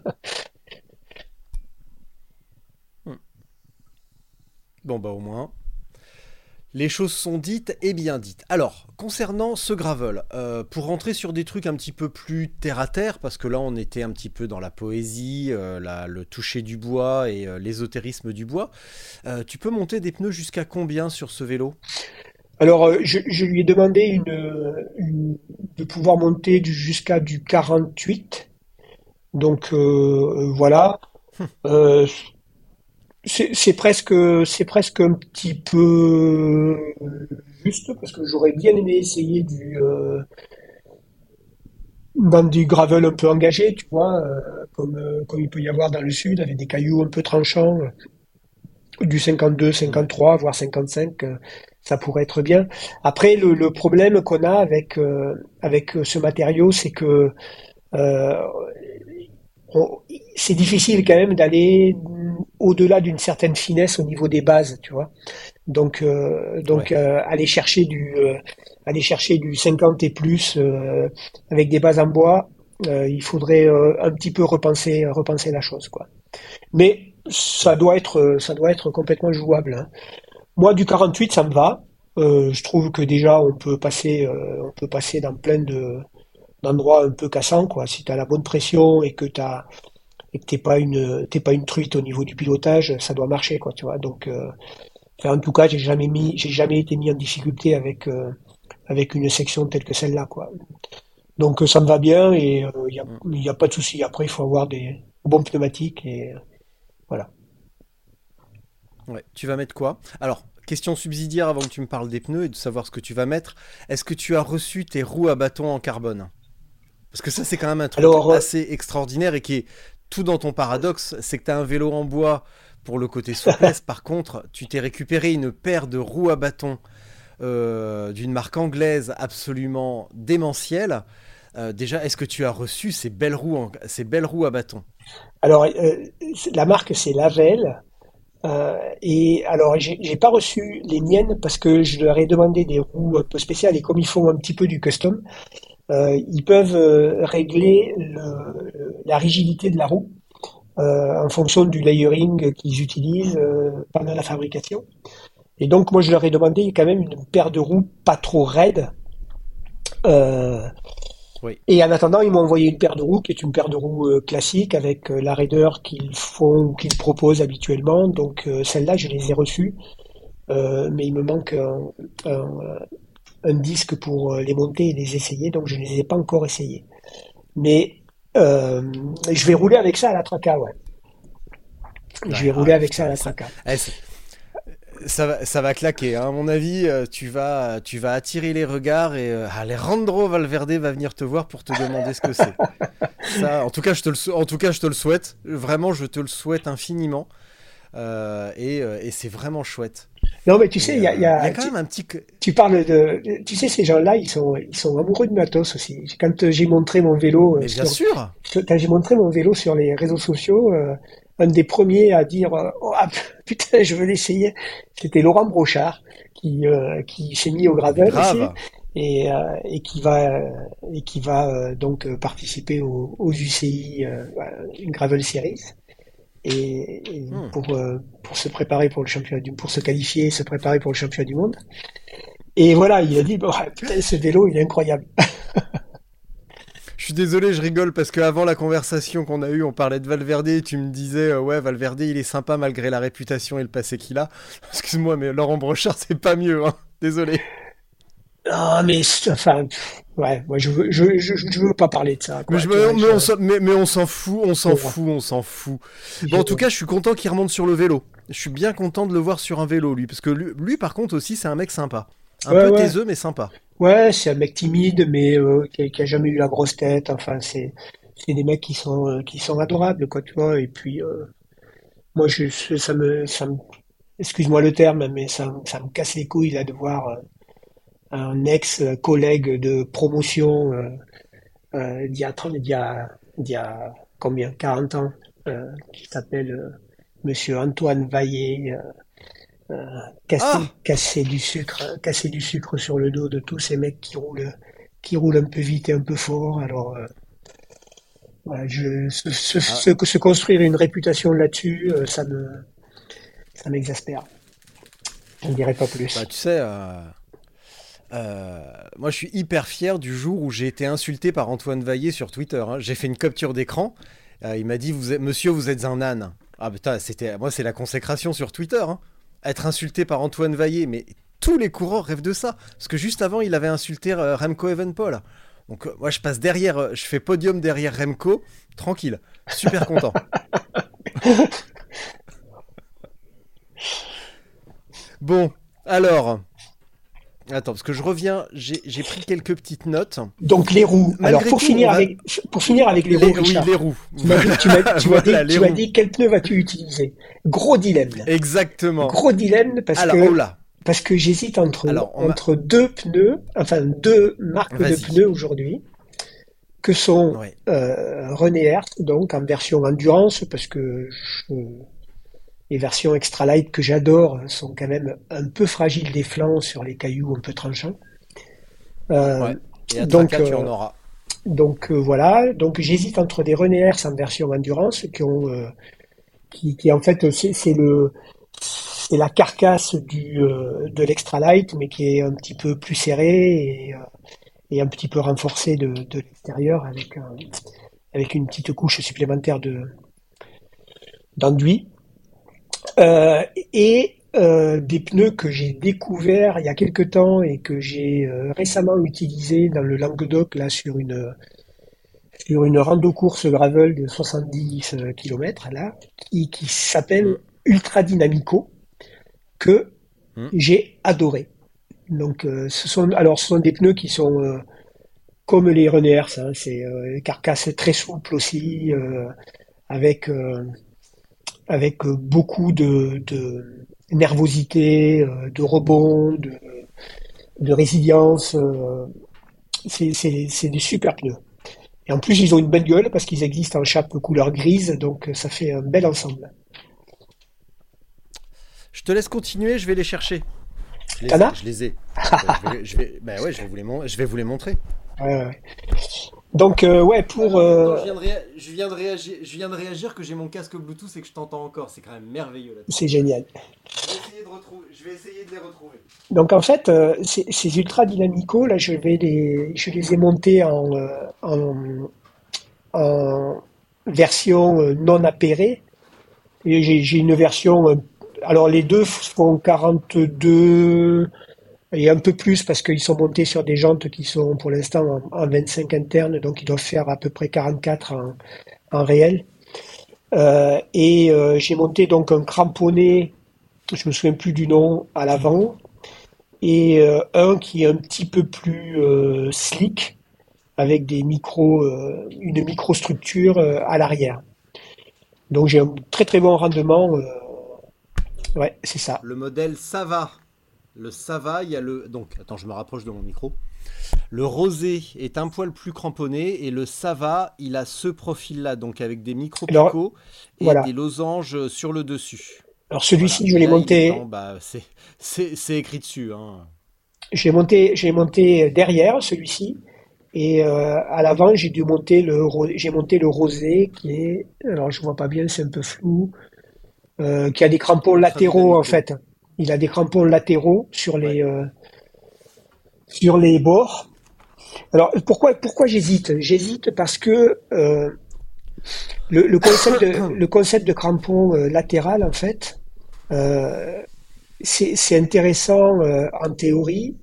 Bon bah au moins. Les choses sont dites et bien dites. Alors, concernant ce gravel, euh, pour rentrer sur des trucs un petit peu plus terre à terre, parce que là on était un petit peu dans la poésie, euh, le toucher du bois et euh, l'ésotérisme du bois, tu peux monter des pneus jusqu'à combien sur ce vélo? Alors, je, lui ai demandé une, de pouvoir monter jusqu'à du 48. Donc voilà. Hum c'est presque c'est presque un petit peu juste parce que j'aurais bien aimé essayer du euh, dans du gravel un peu engagé, tu vois, euh, comme euh, comme il peut y avoir dans le sud avec des cailloux un peu tranchants, du 52, 53, voire 55, ça pourrait être bien. Après, le, problème qu'on a avec avec ce matériau, c'est que c'est difficile quand même d'aller au-delà d'une certaine finesse au niveau des bases, tu vois. Donc, euh, donc euh, aller chercher du, euh, aller chercher du 50 et plus avec des bases en bois, il faudrait un petit peu repenser, repenser la chose, quoi. Mais ça doit être, ça doit être complètement jouable. Hein. Moi, du 48, ça me va. je trouve que déjà on peut passer, on peut passer dans plein de d'endroits un peu cassants, quoi. Si tu as la bonne pression et que tu et que t'es pas une t'es pas une truite au niveau du pilotage, ça doit marcher quoi, tu vois. Donc euh, en tout cas, j'ai jamais mis j'ai jamais été mis en difficulté avec euh, avec une section telle que celle-là quoi. Donc ça me va bien et il euh, n'y a, a, pas de souci. Après, il faut avoir des bons pneumatiques et voilà. Ouais, tu vas mettre quoi? Alors, question subsidiaire avant que tu me parles des pneus et de savoir ce que tu vas mettre. Est-ce que tu as reçu tes roues à bâton en carbone? Parce que ça, c'est quand même un truc assez extraordinaire et qui est tout dans ton paradoxe, c'est que tu as un vélo en bois pour le côté souplesse. Par contre, tu t'es récupéré une paire de roues à bâton euh, d'une marque anglaise absolument démentielle. Euh, déjà, est-ce que tu as reçu ces belles roues, ces belles roues à bâton? Alors, euh, la marque, c'est Lavelle. et alors, j'ai pas reçu les miennes parce que je leur ai demandé des roues un peu spéciales et comme ils font un petit peu du custom, euh, ils peuvent euh, régler le, la rigidité de la roue euh, en fonction du layering qu'ils utilisent pendant la fabrication. Et donc moi je leur ai demandé quand même une paire de roues pas trop raides. Oui. Et en attendant, ils m'ont envoyé une paire de roues qui est une paire de roues classique avec la raideur qu'ils font, qu'ils proposent habituellement. Donc celle-là, je les ai reçues, mais il me manque un, un disque pour euh, les monter et les essayer, donc je ne les ai pas encore essayés. Mais euh, je vais rouler avec ça à la traca, ouais. Je vais rouler avec ça à la traca. Eh, ça va, ça va claquer. Hein. À mon avis, euh, tu vas, tu vas attirer les regards et Alejandro Valverde va venir te voir pour te demander ce que c'est. ça, en tout cas, je te le, en tout cas, je te le souhaite. Vraiment, je te le souhaite infiniment. et, et c'est vraiment chouette. Non, mais tu sais, il y, a, y, a, quand même un petit. Tu parles de. Tu sais, ces gens-là, ils sont, ils sont amoureux de matos aussi. Quand j'ai montré mon vélo. Euh, bien sûr. Quand j'ai montré mon vélo sur les réseaux sociaux, euh, un des premiers à dire euh, oh, ah, putain, je veux l'essayer, c'était Laurent Brochard qui qui s'est mis au gravel aussi et, et qui va et qui va donc participer aux, aux UCI une Gravel Series. Et, et Hmm. pour euh, pour se préparer pour le championnat du pour se qualifier, et se préparer pour le championnat du monde. Et voilà, il a dit bon, putain, ce vélo, il est incroyable. Je suis désolé, je rigole parce qu'avant la conversation qu'on a eue, on parlait de Valverde et tu me disais, euh, ouais, Valverde, il est sympa malgré la réputation et le passé qu'il a. Excuse-moi, mais Laurent Brochard, c'est pas mieux, hein. Désolé. Ah, mais enfin, pff, ouais, moi je veux je, je, je veux pas parler de ça. quoi, Mais, je- tu vois, mais je- on s'en- mais- mais on s'en fout, on s'en fout, on s'en fout. Bon, en tout cas, je suis content qu'il remonte sur le vélo. Je suis bien content de le voir sur un vélo, lui. Parce que lui, lui, par contre, aussi, c'est un mec sympa. Un Ouais, peu ouais. taiseux, mais sympa. Ouais, c'est un mec timide, mais euh, qui, a, qui a jamais eu la grosse tête. Enfin, c'est des mecs qui sont euh, qui sont adorables, quoi, tu vois. Et puis euh, moi, je ça me ça me excuse-moi le terme, mais ça me- ça me casse les couilles là de voir euh, un ex-collègue de promotion euh, euh, d'il y a 30 d'il y a d'il y a combien 40 ans euh, qui s'appelle euh, Monsieur Antoine Vaillé. euh, euh, casser, Ah casser du sucre, casser du sucre sur le dos de tous ces mecs qui roulent, qui roulent un peu vite et un peu fort. Alors, euh, voilà, je, se, se, se- se construire une réputation là-dessus, euh, ça me, ça m'exaspère. Je ne dirai pas plus. Bah, tu sais, euh, euh, moi je suis hyper fier du jour où j'ai été insulté par Antoine Vaillé sur Twitter. hein. J'ai fait une capture d'écran. Euh, il m'a dit vous êtes- Monsieur, vous êtes un âne. Ah, putain, c'était, moi c'est la consécration sur Twitter. hein. Être insulté par Antoine Vaillé, mais tous les coureurs rêvent de ça. Parce que juste avant, il avait insulté euh, Remco Evenpol. Donc moi je passe derrière, je fais podium derrière Remco, tranquille, super content. Bon, alors. Attends, parce que je reviens, j'ai pris quelques petites notes. Donc les roues. Malgré Alors pour tout, finir avec, pour finir avec les Les- roues, oui, les roues. tu m'as dit, tu Voilà, tu quel pneu vas-tu utiliser? Gros dilemme. Exactement. Gros dilemme parce Alors, que oh là. parce que j'hésite entre Alors, entre deux pneus, enfin deux marques de pneus aujourd'hui, que sont Ouais. euh, René Hertz, donc en version endurance, parce que je- les versions extra light que j'adore sont quand même un peu fragiles des flancs sur les cailloux un peu tranchants. Euh, Ouais. Et à donc, Traca, tu en auras. donc euh, voilà, donc j'hésite entre des René Hertz en version endurance qui ont, euh, qui, qui en fait c'est le, c'est la carcasse du euh, de l'extra light, mais qui est un petit peu plus serrée et, euh, et un petit peu renforcée de, de l'extérieur avec un- avec une petite couche supplémentaire de d'enduit. Euh, et euh, des pneus que j'ai découverts il y a quelque temps et que j'ai euh, récemment utilisés dans le Languedoc là sur une sur une rando course gravel de 70 km là qui, qui s'appelle Ultra Dynamico que Mm. j'ai adoré. Donc euh, ce sont alors ce sont des pneus qui sont comme les René Hertz, hein, c'est carcasse très souple aussi avec avec euh, beaucoup de, de nervosité, euh, de rebond, de, de résilience. euh, c'est des super pneus. Et en plus, ils ont une belle gueule parce qu'ils existent en chape couleur grise, donc ça fait un bel ensemble. Je te laisse continuer, je vais les chercher. Je les, as je les ai. je vais, je vais- bah ouais, je vais vous les, mon- je vais vous les montrer. Ouais, ouais, ouais. Donc, euh, ouais, pour. euh, je, viens de réa- je viens de réagir, je viens de réagir que j'ai mon casque Bluetooth et que je t'entends encore. C'est quand même merveilleux là. c'est génial. Je vais essayer de, retrouver, je vais essayer de les retrouver. Donc en fait, euh, ces, ces ultra dynamicaux, là, je vais les, je les ai montés en, euh, en, en version euh, non appairée. Et j'ai j'ai une version. euh, alors les deux font 42 et un peu plus parce qu'ils sont montés sur des jantes qui sont pour l'instant en, en 25 internes, donc ils doivent faire à peu près 44 en, réel. Euh, et euh, j'ai monté donc un cramponné, je me souviens plus du nom, à l'avant et euh, un qui est un petit peu plus euh, slick avec des micros, euh, une microstructure euh, à l'arrière. Donc j'ai un très très bon rendement. ouais, c'est ça. Le modèle Sava. Le Sava, il y a le. Donc, attends, je me rapproche de mon micro. Le rosé est un poil plus cramponné et le Sava, il a ce profil-là, donc avec des micro-picots et voilà. des losanges sur le dessus. Alors celui-ci, Voilà. je l'ai monté, bah, c'est- écrit dessus. Hein. j'ai monté, j'ai monté derrière celui-ci Et euh, à l'avant, j'ai dû monter le j'ai monté le rosé qui est alors je vois pas bien, c'est un peu flou, euh, qui a des crampons latéraux en fait. Il a des crampons latéraux sur les euh, sur les bords. Alors pourquoi pourquoi j'hésite? J'hésite parce que euh, le, le concept de, le concept de crampon euh, latéral en fait, euh, c'est c'est intéressant euh, en théorie.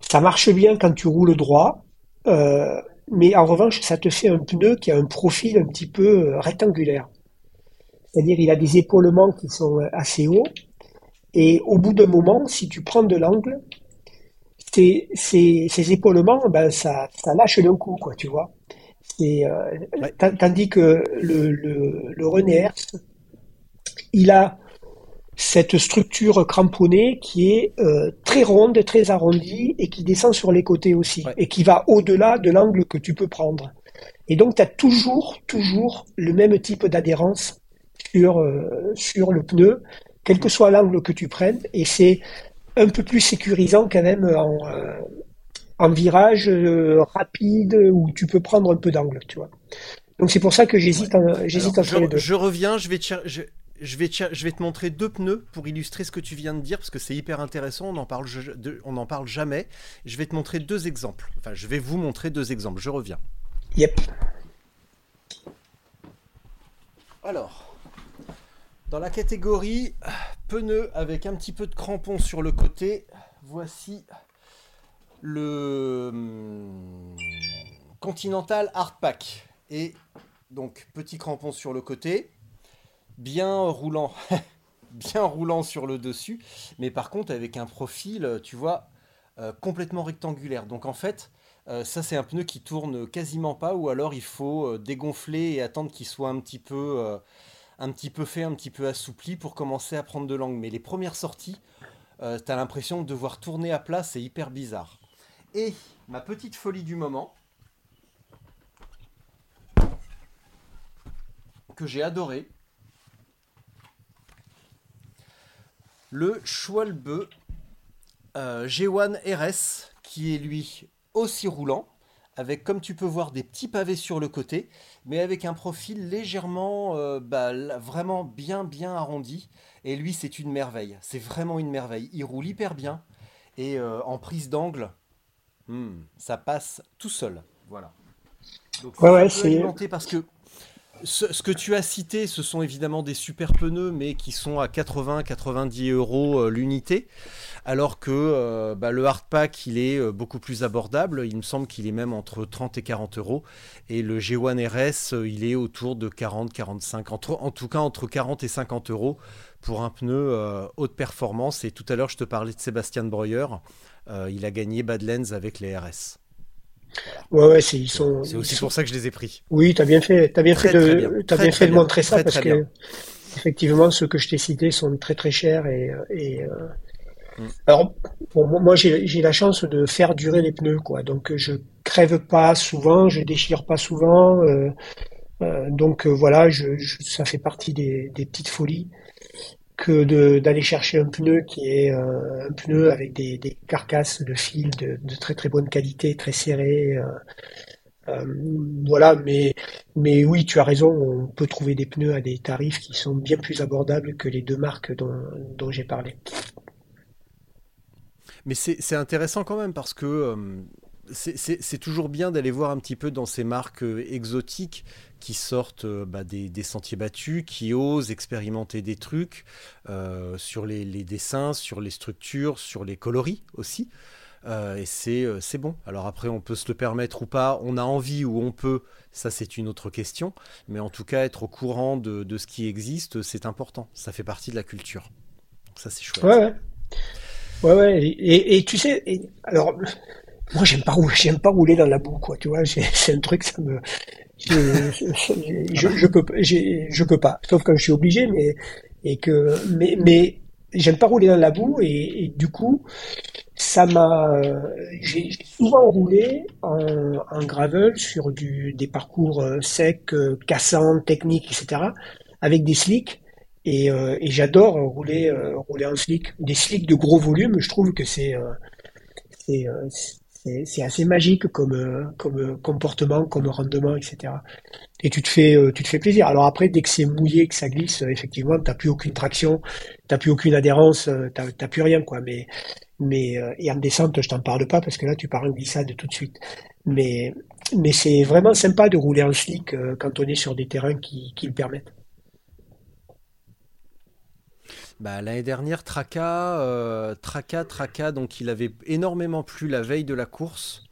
Ça marche bien quand tu roules droit, euh, mais en revanche, ça te fait un pneu qui a un profil un petit peu rectangulaire. C'est-à-dire, il a des épaulements qui sont assez hauts, et au bout d'un moment, si tu prends de l'angle, ces, épaulements, ben, ça, ça lâche d'un coup, quoi, tu vois. Euh, Ouais. tandis que le, le, le René Hertz, il a cette structure cramponnée qui est euh, très ronde, très arrondie et qui descend sur les côtés aussi Ouais. et qui va au-delà de l'angle que tu peux prendre. Et donc tu as toujours toujours le même type d'adhérence sur euh, sur le pneu, quel que soit l'angle que tu prennes et c'est un peu plus sécurisant quand même en euh, en virage euh, rapide où tu peux prendre un peu d'angle, tu vois. Donc c'est pour ça que j'hésite en- j'hésite entre les je, deux. je reviens, je vais, te- je, je vais, te- je vais te montrer deux pneus pour illustrer ce que tu viens de dire, parce que c'est hyper intéressant, on n'en parle, je- de- on n'en parle jamais. Je vais te montrer deux exemples. Enfin, je vais vous montrer deux exemples, je reviens. Yep. Alors, dans la catégorie pneus avec un petit peu de crampon sur le côté, voici le hum, Continental Hardpack. Et donc, petit crampon sur le côté, bien roulant, bien roulant sur le dessus, mais par contre avec un profil, tu vois, euh, complètement rectangulaire. Donc en fait, euh, ça c'est un pneu qui tourne quasiment pas, ou alors il faut euh, dégonfler et attendre qu'il soit un petit peu, un petit peu fait, un petit peu assoupli pour commencer à prendre de l'angle. Mais les premières sorties, euh, t'as l'impression de devoir tourner à plat, c'est hyper bizarre. Et ma petite folie du moment, que j'ai adoré, le Schwalbe euh, G1 RS, qui est lui aussi roulant, avec comme tu peux voir des petits pavés sur le côté, mais avec un profil légèrement, euh, bah, vraiment bien bien arrondi. Et lui, c'est une merveille. C'est vraiment une merveille. Il roule hyper bien et euh, en prise d'angle, hmm, ça passe tout seul. Voilà. Donc, Ouais, ouais, c'est c'est- alimenté parce que ce, que tu as cité, ce sont évidemment des super pneus, mais qui sont à 80-90 euros euh, l'unité, alors que euh, bah, le hardpack, il est euh, beaucoup plus abordable. Il me semble qu'il est même entre 30 et 40 euros, et le G1 RS, euh, il est autour de 40-45, entre, en tout cas entre 40 et 50 euros pour un pneu haute performance. Et tout à l'heure, je te parlais de Sébastien Breuer, il a gagné Badlands avec les RS. Ouais, ouais, c'est, ils sont, C'est aussi sont- pour ça que je les ai pris. Oui, t'as bien fait, t'as bien Très, fait de, bien. Très, bien fait de bien. montrer ça Très, parce que bien. effectivement, ceux que je t'ai cités sont très très chers et, et euh, Mm. alors bon, moi j'ai la chance de faire durer les pneus quoi, donc euh, je crève pas souvent, je déchire pas souvent, euh, euh, donc euh, voilà, je, je- ça fait partie des, des petites folies que d'aller chercher un pneu qui est euh, un pneu avec des, carcasses de fil de, très très bonne qualité, très serrées. euh, euh, voilà, mais mais oui, tu as raison, on peut trouver des pneus à des tarifs qui sont bien plus abordables que les deux marques dont, dont j'ai parlé. Mais c'est intéressant quand même parce que c'est- toujours bien d'aller voir un petit peu dans ces marques exotiques qui sortent euh, bah, des, sentiers battus, qui osent expérimenter des trucs euh, sur les, dessins, sur les structures, sur les coloris aussi. Euh, et c'est bon. Alors après, on peut se le permettre ou pas. On a envie ou on peut. Ça, c'est une autre question. Mais en tout cas, être au courant de, de ce qui existe, c'est important. Ça fait partie de la culture. Ça, c'est chouette. Ouais, ouais. Ouais. Et, et- tu sais, alors, moi, j'aime pas j'aime pas rouler dans la boue, quoi. Tu vois, c'est un truc, ça me, je, peux, pas. Sauf quand je suis obligé, mais, et que, mais, mais, j'aime pas rouler dans la boue et, du coup, ça m'a, j'ai souvent roulé en, gravel sur du, des parcours euh, secs, euh, cassants, techniques, etc., avec des slicks. Et, euh, j'adore rouler, rouler en slick. Des slicks de gros volume, je trouve que c'est, c'est, c'est assez magique comme, euh, comme euh, comportement, comme rendement, etc. Et tu te fais, euh, tu te fais plaisir. Alors après, dès que c'est mouillé, que ça glisse, effectivement, t'as plus aucune traction, t'as plus aucune adhérence, t'as plus rien, quoi. Mais, mais et en descente, je t'en parle pas parce que là, tu pars en glissade tout de suite. Mais, mais c'est vraiment sympa de rouler en slick quand on est sur des terrains qui le permettent. Bah, L'année dernière, Traka, euh, Traka, Traka, donc il avait énormément plu la veille de la course.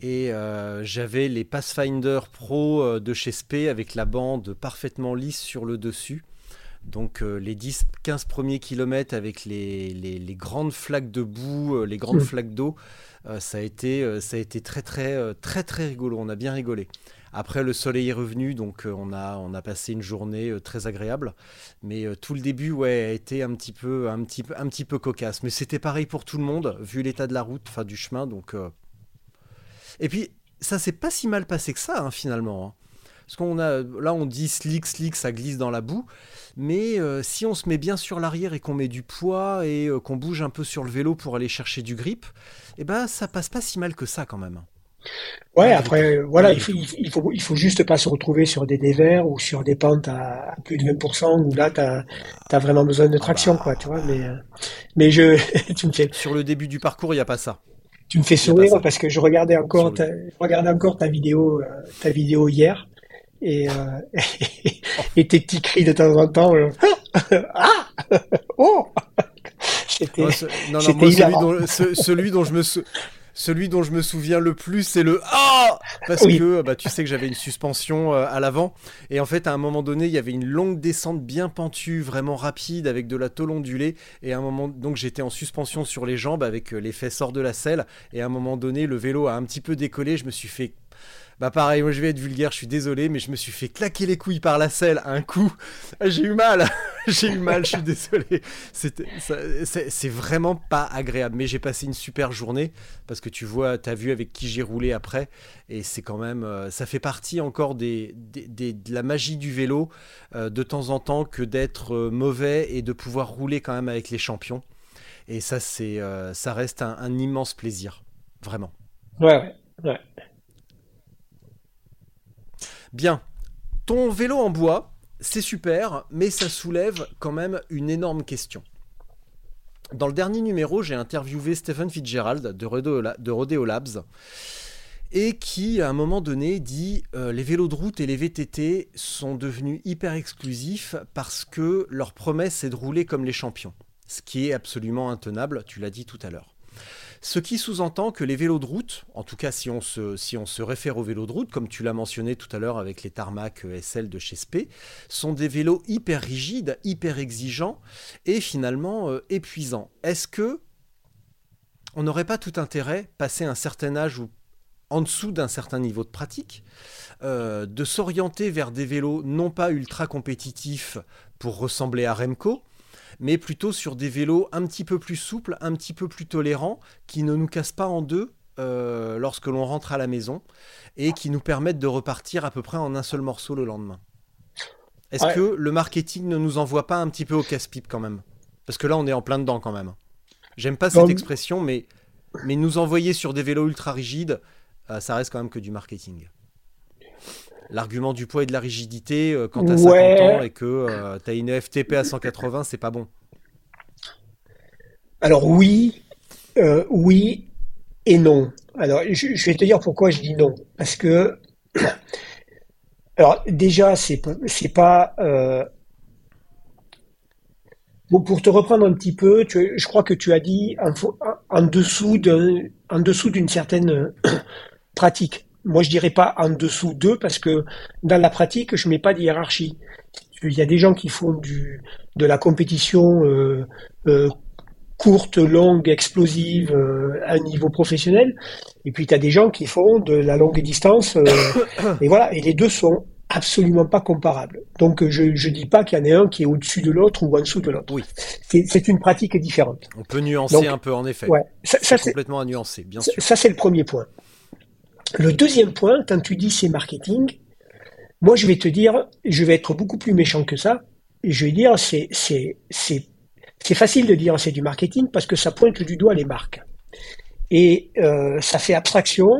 Et euh, j'avais les Pathfinder Pro euh, de chez SP avec la bande parfaitement lisse sur le dessus. Donc les 10-15 premiers kilomètres avec les, les, grandes flaques de boue, les grandes mmh. flaques d'eau, ça, a été, ça a été très très très très rigolo. On a bien rigolé. Après, le soleil est revenu, donc euh, on, a, on a passé une journée euh, très agréable. Mais euh, tout le début, ouais, a été un petit peu, un petit, un petit peu cocasse. Mais c'était pareil pour tout le monde, vu l'état de la route, enfin du chemin. Donc, Et puis, ça s'est pas si mal passé que ça, hein, finalement. Hein. Parce qu'on a, là, on dit slick, slick, ça glisse dans la boue. Mais si on se met bien sur l'arrière et qu'on met du poids et qu'on bouge un peu sur le vélo pour aller chercher du grip, eh ben, ça passe pas si mal que ça quand même. Ouais, après, voilà, il faut, il faut, il faut juste pas se retrouver sur des dévers ou sur des pentes à, plus de 20% où là, t'as as vraiment besoin de traction, quoi, tu vois. Mais, euh, mais je, tu me fais. Sur le début du parcours, il n'y a pas ça. Tu me fais sourire parce que je regardais encore, ta, regardais encore ta vidéo, euh, ta vidéo hier et, euh, et tes petits cris de temps en temps. ah, oh. C'était. Non, non, moi, celui dont, celui dont je me. Celui dont je me souviens le plus, c'est le Ah Parce que bah, tu sais que j'avais une suspension euh, à l'avant. Et en fait, à un moment donné, il y avait une longue descente bien pentue, vraiment rapide, avec de la tôle ondulée. Et à un moment, donc j'étais en suspension sur les jambes avec euh, les fesses hors de la selle. Et à un moment donné, le vélo a un petit peu décollé. Je me suis fait bah pareil, moi je vais être vulgaire, je suis désolé, mais je me suis fait claquer les couilles par la selle un coup. J'ai eu mal, j'ai eu mal, je suis désolé. C'est vraiment pas agréable, mais j'ai passé une super journée parce que tu vois, tu as vu avec qui j'ai roulé après, et c'est quand même, euh, ça fait partie encore de la magie du vélo euh, de temps en temps que d'être euh, mauvais et de pouvoir rouler quand même avec les champions. Et ça, c'est, ça reste un, un immense plaisir, vraiment. Ouais, ouais. Bien. Ton vélo en bois, c'est super, mais ça soulève quand même une énorme question. Dans le dernier numéro, j'ai interviewé Stephen Fitzgerald de Rodeo, Labs et qui, à un moment donné, dit euh, les vélos de route et les VTT sont devenus hyper exclusifs parce que leur promesse c'est de rouler comme les champions, ce qui est absolument intenable, tu l'as dit tout à l'heure. Ce qui sous-entend que les vélos de route, en tout cas si on se, réfère aux vélos de route, comme tu l'as mentionné tout à l'heure avec les tarmac euh, SL de chez SP, sont des vélos hyper rigides, hyper exigeants et finalement euh, épuisants. Est-ce que on n'aurait pas tout intérêt, passé un certain âge ou en dessous d'un certain niveau de pratique, euh, de s'orienter vers des vélos non pas ultra compétitifs pour ressembler à Remco, mais plutôt sur des vélos un petit peu plus souples, un petit peu plus tolérants, qui ne nous cassent pas en deux euh, lorsque l'on rentre à la maison et qui nous permettent de repartir à peu près en un seul morceau le lendemain. Est-ce que le marketing ne nous envoie pas un petit peu au casse-pipe quand même? Parce que là, on est en plein dedans quand même. J'aime pas cette expression, mais, mais nous envoyer sur des vélos ultra rigides, euh, ça reste quand même que du marketing l'argument du poids et de la rigidité euh, quand tu as 50 ans et que euh, tu as une FTP à 180, c'est pas bon. Alors oui, euh, oui et non. Alors je, vais te dire pourquoi je dis non. Parce que alors déjà c'est pas Bon, pour te reprendre un petit peu, je crois que tu as dit en, en dessous d'une certaine pratique. Moi, je dirais pas en dessous d'eux parce que dans la pratique, je mets pas de hiérarchie. Il y a des gens qui font du de la compétition euh, euh, courte, longue, explosive euh, à un niveau professionnel, et puis tu as des gens qui font de la longue distance. et voilà, et les deux sont absolument pas comparables. Donc je ne dis pas qu'il y en a un qui est au-dessus de l'autre ou en dessous de l'autre. Oui. C'est une pratique différente. On peut nuancer un peu en effet. Ouais, ça, c'est complètement à nuancer, bien sûr. Ça c'est le premier point. Le deuxième point, quand tu dis c'est marketing, moi je vais te dire, je vais être beaucoup plus méchant que ça, je vais dire c'est c'est c'est c'est facile de dire c'est du marketing parce que ça pointe du doigt les marques. et euh, ça fait abstraction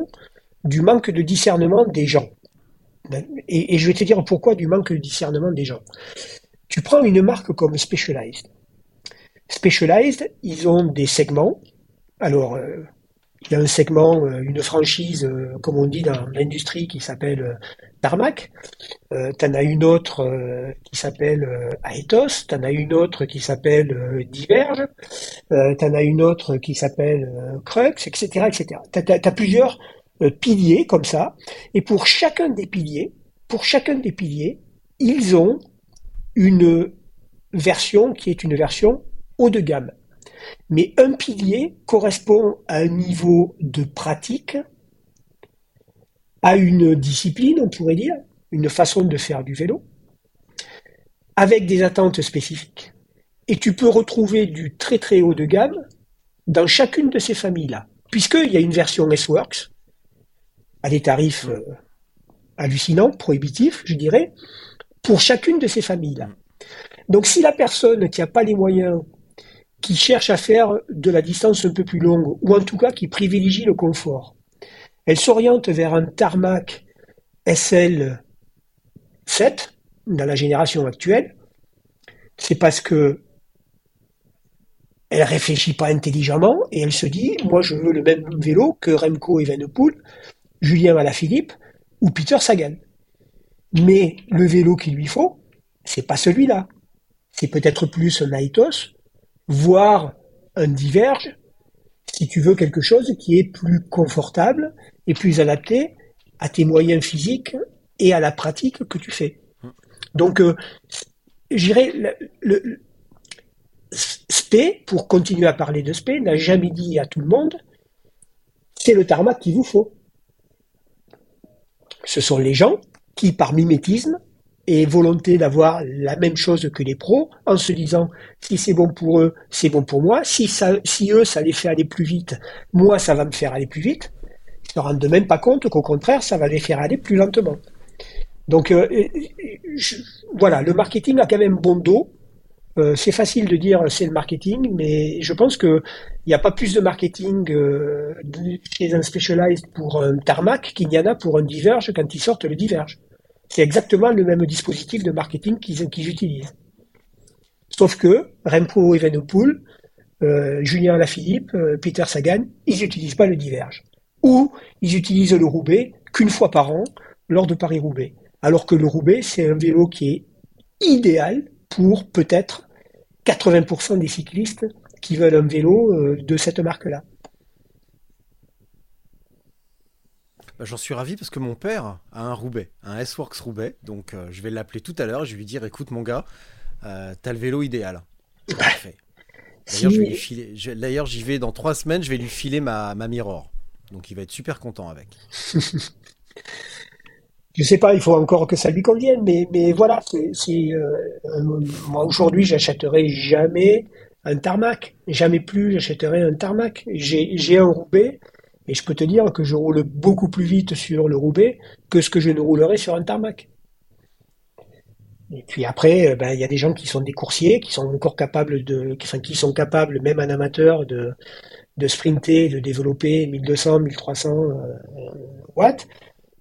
du manque de discernement des gens. Et, et, je vais te dire pourquoi du manque de discernement des gens. Tu prends une marque comme Specialized. Specialized, ils ont des segments. Alors, euh, il y a un segment, euh, une franchise, euh, comme on dit dans l'industrie, qui s'appelle Tarmac. Euh, t'en as une autre qui s'appelle Aethos. T'en as une autre qui s'appelle Diverge. T'en as une autre qui s'appelle Crux, etc., etc. T'as as, plusieurs piliers comme ça. Et pour chacun des piliers, pour chacun des piliers, ils ont une version qui est une version haut de gamme. Mais un pilier correspond à un niveau de pratique, à une discipline, on pourrait dire, une façon de faire du vélo, avec des attentes spécifiques. Et tu peux retrouver du très très haut de gamme dans chacune de ces familles-là. Puisqu'il y a une version S-Works, à des tarifs euh, hallucinants, prohibitifs, je dirais, pour chacune de ces familles-là. Donc si la personne qui n'a pas les moyens qui cherche à faire de la distance un peu plus longue, ou en tout cas qui privilégie le confort. Elle s'oriente vers un tarmac SL 7 dans la génération actuelle. C'est parce que elle réfléchit pas intelligemment et elle se dit moi je veux le même vélo que Remco Evenepoel, Julien Alaphilippe ou Peter Sagan. Mais le vélo qu'il lui faut, c'est pas celui-là. C'est peut-être plus un Aitos voire un diverge, si tu veux quelque chose qui est plus confortable et plus adapté à tes moyens physiques et à la pratique que tu fais. Donc, euh, j'irai le, le, SP, pour continuer à parler de SP, n'a jamais dit à tout le monde, c'est le tarmac qu'il vous faut. Ce sont les gens qui, par mimétisme, et volonté d'avoir la même chose que les pros en se disant si c'est bon pour eux, c'est bon pour moi. Si ça, si eux, ça les fait aller plus vite, moi, ça va me faire aller plus vite. Ils ne se rendent même pas compte qu'au contraire, ça va les faire aller plus lentement. Donc, euh, voilà, le marketing a quand même bon dos. Euh, c'est facile de dire c'est le marketing, mais je pense qu'il n'y a pas plus de marketing euh, chez un Specialized pour un tarmac qu'il y en a pour un Diverge quand ils sortent le Diverge. C'est exactement le même dispositif de marketing qu'ils utilisent. Sauf que Remco Evenepoel, euh, Julien Lafilippe, euh, Peter Sagan, ils n'utilisent pas le Diverge. Ou ils utilisent le Roubaix qu'une fois par an lors de Paris-Roubaix. Alors que le Roubaix, c'est un vélo qui est idéal pour peut-être 80% des cyclistes qui veulent un vélo euh, de cette marque-là. Bah, j'en suis ravi parce que mon père a un Roubaix, un S-Works Roubaix. Donc euh, je vais l'appeler tout à l'heure. Je vais lui dire écoute, mon gars, euh, t'as le vélo idéal. Parfait. D'ailleurs, j'y vais dans trois semaines. Je vais lui filer ma, ma Mirror. Donc il va être super content avec. je sais pas, il faut encore que ça lui convienne, mais, mais voilà, c'est, euh, moi aujourd'hui, j'achèterai jamais un tarmac, jamais plus j'achèterai un tarmac. J'ai un Roubaix, et je peux te dire que je roule beaucoup plus vite sur le Roubaix que ce que je ne roulerais sur un tarmac. Et puis après, euh, ben, il y a des gens qui sont des coursiers, qui sont encore capables de, qui, sont capables, même un amateur, de, de sprinter, de développer 1200, 1300 euh, watts.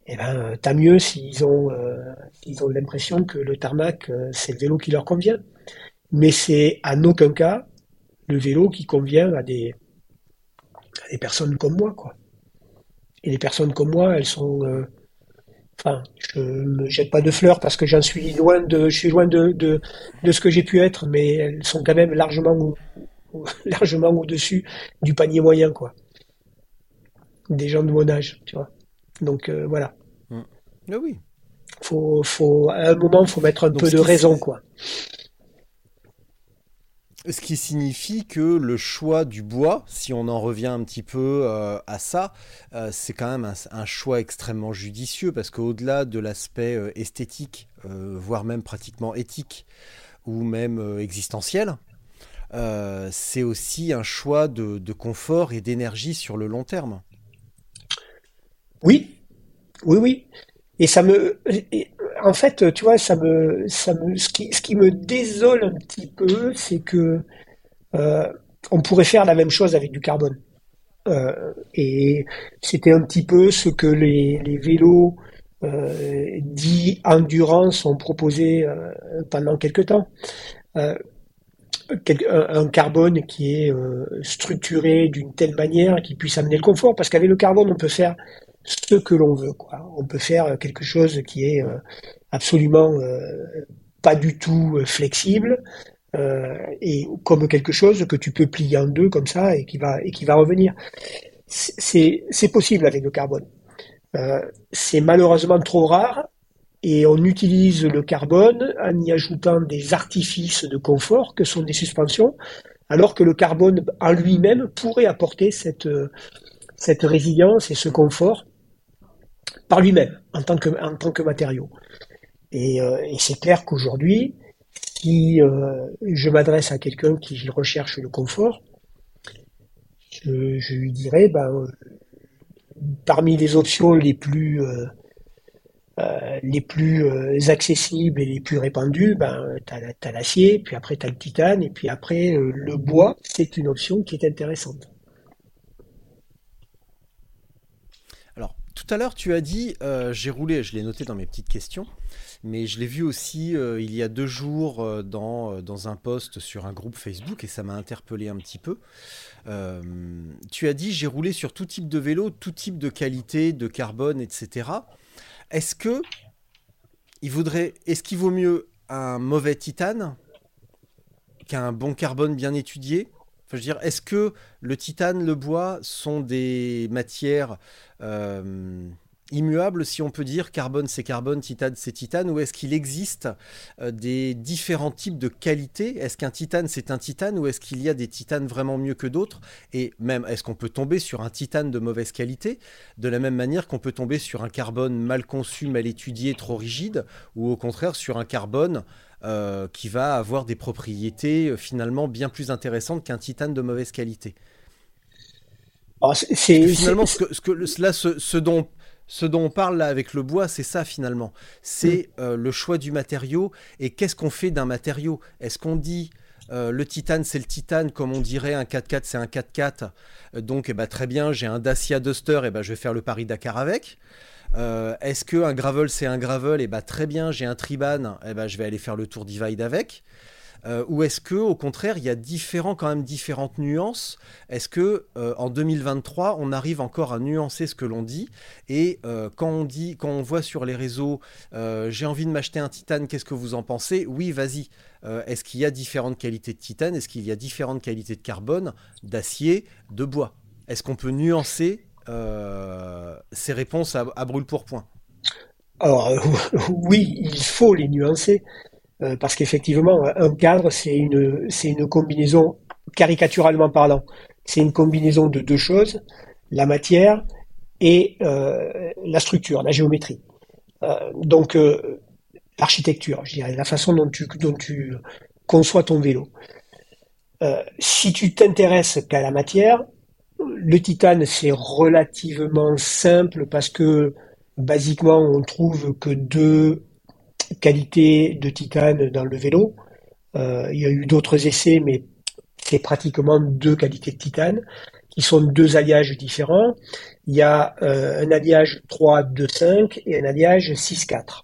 Et eh ben, tant mieux s'ils ont, euh, ont l'impression que le tarmac, c'est le vélo qui leur convient. Mais c'est en aucun cas le vélo qui convient à des, des personnes comme moi, quoi. Et les personnes comme moi, elles sont. Euh, enfin, je me jette pas de fleurs parce que j'en suis loin de, je suis loin de, de, de ce que j'ai pu être, mais elles sont quand même largement, largement au-dessus du panier moyen, quoi. Des gens de mon âge, tu vois. Donc euh, voilà. Mmh. Ah oui. Faut, faut, à un moment, faut mettre un peu de raison, quoi. Ce qui signifie que le choix du bois, si on en revient un petit peu euh, à ça, euh, c'est quand même un, choix extrêmement judicieux parce qu'au-delà de l'aspect euh, esthétique, voire même pratiquement éthique ou même existentiel, c'est aussi un choix de, de confort et d'énergie sur le long terme. Oui, oui, oui. Et ça me, en fait, tu vois, ça me, ça me, ce qui, ce qui me désole un petit peu, c'est que euh, on pourrait faire la même chose avec du carbone. et c'était un petit peu ce que les, vélos dits endurance ont proposé pendant quelque temps un carbone qui est euh, structuré d'une telle manière qu'il puisse amener le confort, parce qu'avec le carbone, on peut faire ce que l'on veut. Quoi. On peut faire quelque chose qui est euh, absolument euh, pas du tout flexible, et comme quelque chose que tu peux plier en deux comme ça et qui va et qui va revenir. C'est possible avec le carbone. c'est malheureusement trop rare et on utilise le carbone en y ajoutant des artifices de confort que sont des suspensions, alors que le carbone en lui-même pourrait apporter cette, cette résilience et ce confort par lui-même en tant que, en matériau. Et, euh, c'est clair qu'aujourd'hui, si euh, je m'adresse à quelqu'un qui recherche le confort, je, lui dirais, ben, parmi les options les plus euh, euh, les plus euh, accessibles et les plus répandus, ben, tu as, l'acier, puis après tu as le titane, et puis après euh, le bois, c'est une option qui est intéressante. Alors, tout à l'heure, tu as dit, j'ai roulé, je l'ai noté dans mes petites questions, mais je l'ai vu aussi il y a deux jours dans, dans un post sur un groupe Facebook, et ça m'a interpellé un petit peu. tu as dit, j'ai roulé sur tout type de vélo, tout type de qualité, de carbone, etc. Est-ce que il vaudrait, est-ce qu'il vaut mieux un mauvais titane qu'un bon carbone bien étudié? Veux dire, est-ce que le titane, le bois sont des matières euh, immuable, si on peut dire, carbone c'est carbone, titane c'est titane, ou est-ce qu'il existe euh, des différents types de qualités? Est-ce qu'un titane c'est un titane, ou est-ce qu'il y a des titanes vraiment mieux que d'autres? Et même, est-ce qu'on peut tomber sur un titane de mauvaise qualité, de la même manière qu'on peut tomber sur un carbone mal conçu, mal étudié, trop rigide, ou au contraire sur un carbone euh, qui va avoir des propriétés euh, finalement bien plus intéressantes qu'un titane de mauvaise qualité? C'est finalement ce que, ce que là, ce dont ce dont on parle là avec le bois, c'est ça finalement. C'est mm. euh, le choix du matériau et qu'est-ce qu'on fait d'un matériau? Est-ce qu'on dit euh, le titane c'est le titane comme on dirait un 4x4 c'est un 4x4 euh, donc eh ben, très bien j'ai un Dacia Duster et eh ben, je vais faire le Paris Dakar avec est-ce que un gravel c'est un gravel? Et eh ben, très bien j'ai un Triban et ben, je vais aller faire le Tour Divide avec euh, ou est-ce que au contraire il y a différents quand même différentes nuances? Est-ce que euh, en 2023 on arrive encore à nuancer ce que l'on dit? Et euh, quand on dit quand on voit sur les réseaux j'ai envie de m'acheter un titane qu'est-ce que vous en pensez? Oui vas-y. est-ce qu'il y a différentes qualités de titane Est-ce qu'il y a différentes qualités de carbone, d'acier, de bois? Est-ce qu'on peut nuancer ces réponses à, à brûle pour point alors oui, il faut les nuancer. Euh, parce qu'effectivement, un cadre, c'est une, c'est une combinaison, caricaturalement parlant, c'est une combinaison de deux choses, la matière et euh, la structure, la géométrie. Euh, donc, euh, l'architecture, je dirais, la façon dont tu, dont tu conçois ton vélo. Euh, si tu t'intéresses qu'à la matière, le titane, c'est relativement simple parce que, basiquement, on trouve que deux qualité de titane dans le vélo. Euh, il y a eu d'autres essais, mais c'est pratiquement deux qualités de titane qui sont deux alliages différents. Il y a euh, un alliage 3-2-5 et un alliage 6-4.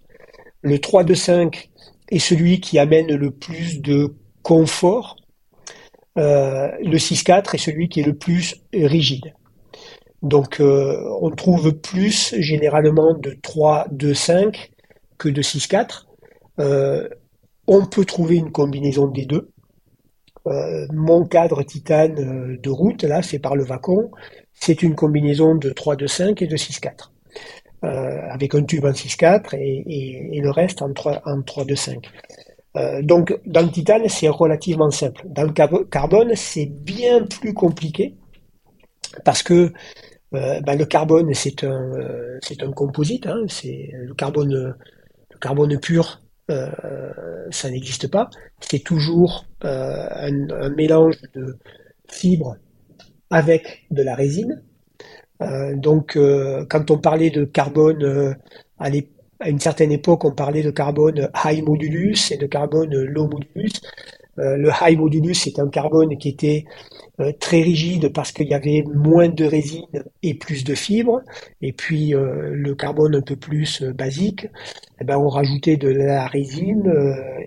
Le 3-2-5 est celui qui amène le plus de confort. Euh, le 6-4 est celui qui est le plus rigide. Donc on trouve plus généralement de 3-2-5 que de 6-4. Euh, on peut trouver une combinaison des deux. Euh, mon cadre titane euh, de route, là, fait par le Vacon, c'est une combinaison de 3-2-5 et de 6-4. avec un tube en 6-4 et, le reste en 3-2-5. donc, dans le titane, c'est relativement simple. Dans le carbone, c'est bien plus compliqué parce que ben, le carbone, c'est un, c'est un composite. Hein, c'est le carbone carbone pur, euh, ça n'existe pas. C'est toujours euh, un, mélange de fibres avec de la résine. Euh, donc, quand on parlait de carbone à, une certaine époque, on parlait de carbone high modulus et de carbone low modulus. le high modulus, c'est un carbone qui était euh, très rigide parce qu'il y avait moins de résine et plus de fibres, et puis euh, le carbone un peu plus euh, basique, eh ben on rajoutait de la résine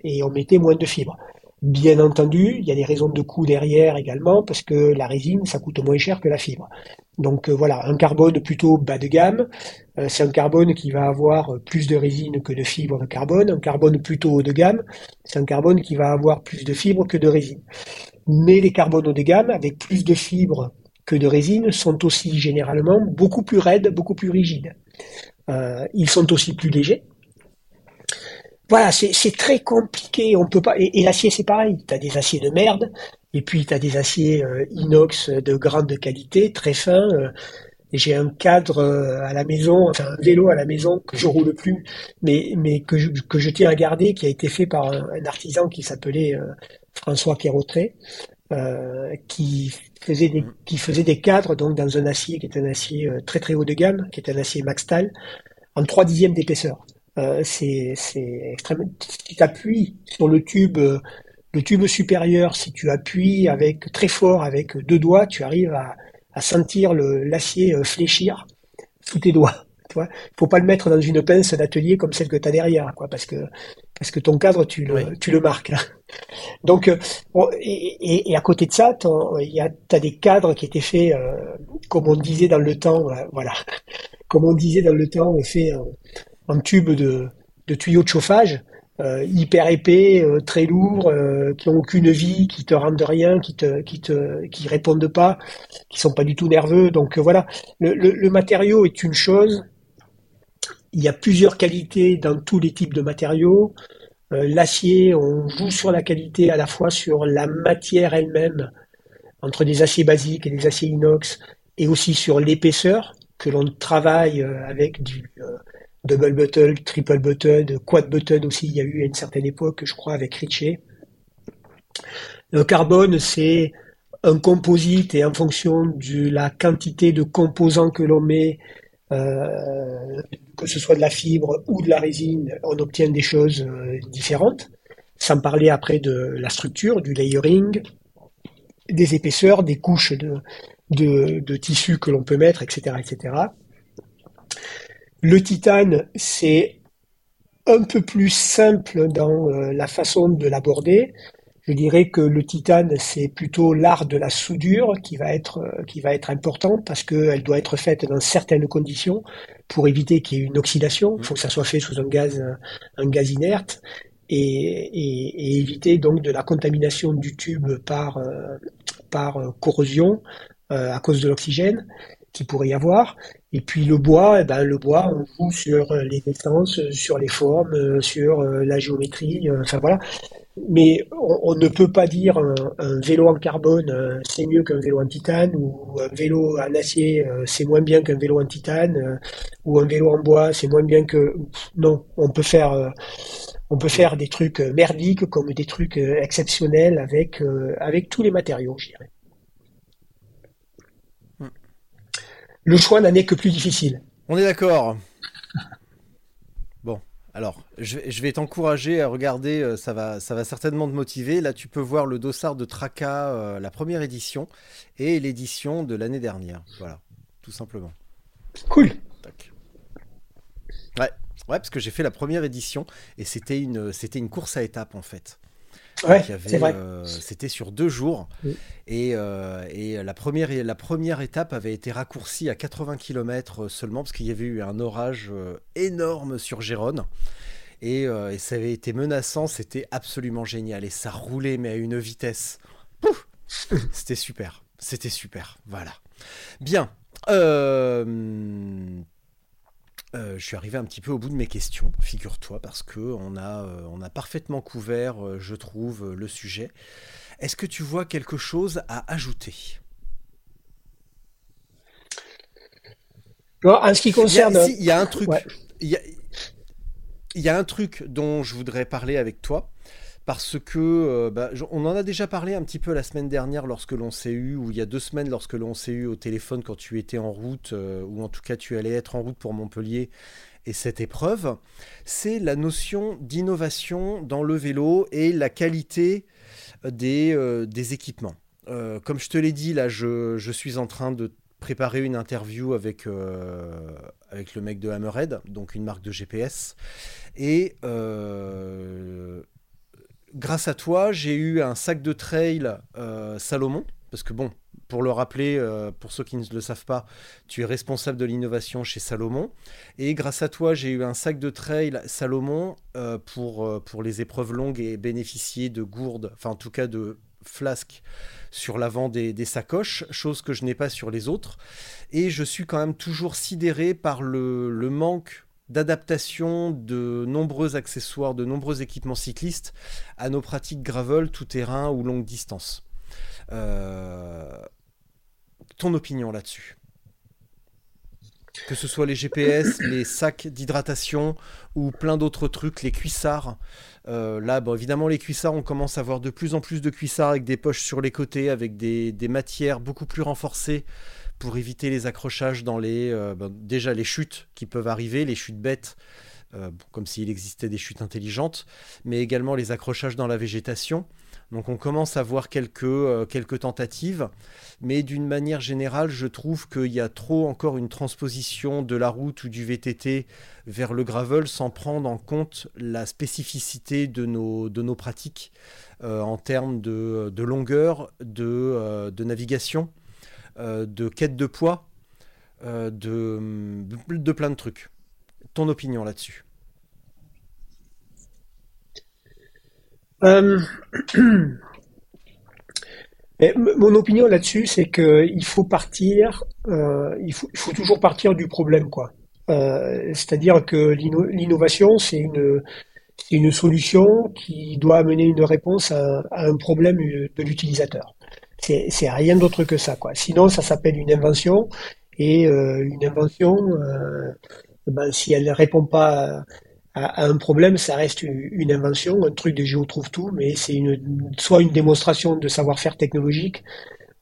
et on mettait moins de fibres. Bien entendu, il y a des raisons de coût derrière également, parce que la résine, ça coûte moins cher que la fibre. Donc voilà, un carbone plutôt bas de gamme, c'est un carbone qui va avoir plus de résine que de fibres de carbone. Un carbone plutôt haut de gamme, c'est un carbone qui va avoir plus de fibres que de résine mais les carbones de gamme, avec plus de fibres que de résine, sont aussi généralement beaucoup plus raides, beaucoup plus rigides. Euh, ils sont aussi plus légers. Voilà, c'est très compliqué. On peut pas. Et, l'acier, c'est pareil. Tu as des aciers de merde, et puis tu as des aciers euh, inox de grande qualité, très fins. Euh, j'ai un cadre à la maison, enfin un vélo à la maison que je roule plus, mais, mais que, je, que je tiens à garder, qui a été fait par un, artisan qui s'appelait François Quérotré, euh, qui faisait des qui faisait des cadres donc dans un acier qui est un acier euh, très très haut de gamme, qui est un acier Maxtal, en trois dixièmes d'épaisseur. Euh, c'est extrêmement. Si tu appuies sur le tube le tube supérieur, si tu appuies avec très fort avec deux doigts, tu arrives à, à sentir le l'acier fléchir sous tes doigts. Tu vois, faut pas le mettre dans une pince d'atelier comme celle que tu as derrière, quoi, parce que parce que ton cadre tu le tu le marques. Donc euh, et, et, à côté de ça, il y a t'as des cadres qui étaient faits euh, comme on disait dans le temps, euh, voilà, comme on disait dans le temps, fait en tube de de tuyaux de chauffage. hyper épais, très lourds, qui ont aucune vie, qui te rendent rien, qui te, qui te, qui répondent pas, qui sont pas du tout nerveux. Donc voilà, le, le matériau est une chose, il y a plusieurs qualités dans tous les types de matériaux. Euh, l'acier, on joue sur la qualité à la fois sur la matière elle-même, entre des aciers basiques et des aciers inox, et aussi sur l'épaisseur que l'on travaille euh, avec du euh, double button, triple button, quad button aussi. Il y a eu à une certaine époque, je crois, avec Ritchie. Le carbone, c'est un composite et en fonction de la quantité de composants que l'on met euh, que ce soit de la fibre ou de la résine, on obtient des choses euh, différentes. Sans parler après de la structure, du layering, des épaisseurs, des couches de, de, de tissu que l'on peut mettre, etc., etc. Le titane, c'est un peu plus simple dans euh, la façon de l'aborder. Je dirais que le titane, c'est plutôt l'art de la soudure qui va être, euh, qui va être important parce qu'elle doit être faite dans certaines conditions pour éviter qu'il y ait une oxydation. Il faut que ça soit fait sous un gaz, un gaz inerte et, éviter donc de la contamination du tube par, euh, par corrosion euh, à cause de l'oxygène qui pourrait y avoir. Et puis le bois, eh ben, le bois, on joue sur les distances, sur les formes, sur la géométrie, enfin voilà. Mais on, ne peut pas dire un, vélo en carbone euh, c'est mieux qu'un vélo en titane ou un vélo en acier euh, c'est moins bien qu'un vélo en titane euh, ou un vélo en bois c'est moins bien que non on peut faire on peut faire des trucs merdiques comme des trucs exceptionnels avec avec tous les matériaux je dirais. Le choix n'en est que plus difficile. On est d'accord. Alors, je, vais t'encourager à regarder, euh, ça va, ça va certainement te motiver. Là, tu peux voir le dossard de Traca, euh, la première édition, et l'édition de l'année dernière. Voilà, tout simplement. Cool. Ouais, ouais, parce que j'ai fait la première édition et c'était une, c'était une course à étapes en fait. Ouais. Euh, c'était sur deux jours. Et, et, la, première, la première étape avait été raccourcie à 80 km seulement parce qu'il y avait eu un orage énorme sur Gérone. Et, et, ça avait été menaçant, c'était absolument génial. Et ça roulait, mais à une vitesse. C'était super. C'était super. Voilà. Bien. Euh, euh, je suis arrivé un petit peu au bout de mes questions, figure-toi, parce que on a, euh, on a parfaitement couvert, euh, je trouve, le sujet. Est-ce que tu vois quelque chose à ajouter? En ce qui concerne, il y a, un truc. Il, y a, un truc dont je voudrais parler avec toi parce que euh, bah, on en a déjà parlé un petit peu la semaine dernière lorsque l'on s'est eu, ou il y a deux semaines lorsque l'on s'est eu au téléphone quand tu étais en route, euh, ou en tout cas tu allais être en route pour Montpellier et cette épreuve, c'est la notion d'innovation dans le vélo et la qualité des, euh, équipements. comme je te l'ai dit, là, je, suis en train de préparer une interview avec, avec le mec de Hammerhead, donc une marque de GPS. Et grâce à toi, j'ai eu un sac de trail Salomon, parce que bon, pour le rappeler, pour ceux qui ne le savent pas, tu es responsable de l'innovation chez Salomon. Et grâce à toi, j'ai eu un sac de trail Salomon pour, pour les épreuves longues et bénéficier de gourdes, enfin en tout cas de flasques sur l'avant des, sacoches, chose que je n'ai pas sur les autres. Et je suis quand même toujours sidéré par le, manque d'adaptation de nombreux accessoires, de nombreux équipements cyclistes à nos pratiques gravel, tout-terrain ou longue distance. Euh, ton opinion là-dessus? Que ce soit les GPS, les sacs d'hydratation ou plein d'autres trucs, les cuissards. Euh, là, bon, évidemment, les cuissards, on commence à voir de plus en plus de cuissards avec des poches sur les côtés, avec des, matières beaucoup plus renforcées pour éviter les accrochages dans les. Euh, ben, déjà, les chutes qui peuvent arriver, les chutes bêtes, euh, comme s'il existait des chutes intelligentes, mais également les accrochages dans la végétation. Donc on commence à voir quelques, euh, quelques tentatives, mais d'une manière générale, je trouve qu'il y a trop encore une transposition de la route ou du VTT vers le gravel sans prendre en compte la spécificité de nos, de nos pratiques en termes de, longueur, de, de navigation, de quête de poids, de, de plein de trucs. Ton opinion là-dessus? Euh, mon opinion là-dessus, c'est qu'il faut partir, euh, il, faut, toujours partir du problème, quoi. Euh, C'est-à-dire que l'innovation, c'est une, solution qui doit amener une réponse à un problème de l'utilisateur. C'est rien d'autre que ça, quoi. Sinon, ça s'appelle une invention, et euh, une invention, euh, ben, si elle ne répond pas à, un problème, ça reste une, invention, un truc de géo trouve tout, mais c'est une, soit une démonstration de savoir-faire technologique,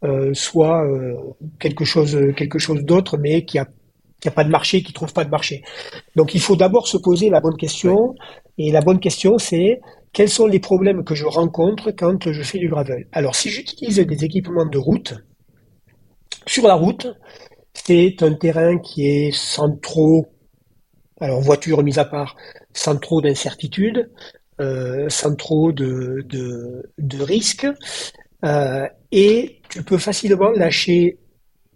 euh, soit euh, quelque chose, quelque chose d'autre, mais qui a, qui a pas de marché, qui trouve pas de marché. Donc il faut d'abord se poser la bonne question, et la bonne question c'est quels sont les problèmes que je rencontre quand je fais du gravel? Alors si j'utilise des équipements de route, sur la route, c'est un terrain qui est sans trop alors voiture mise à part, sans trop d'incertitude, euh, sans trop de, de, de risques, euh, et tu peux facilement lâcher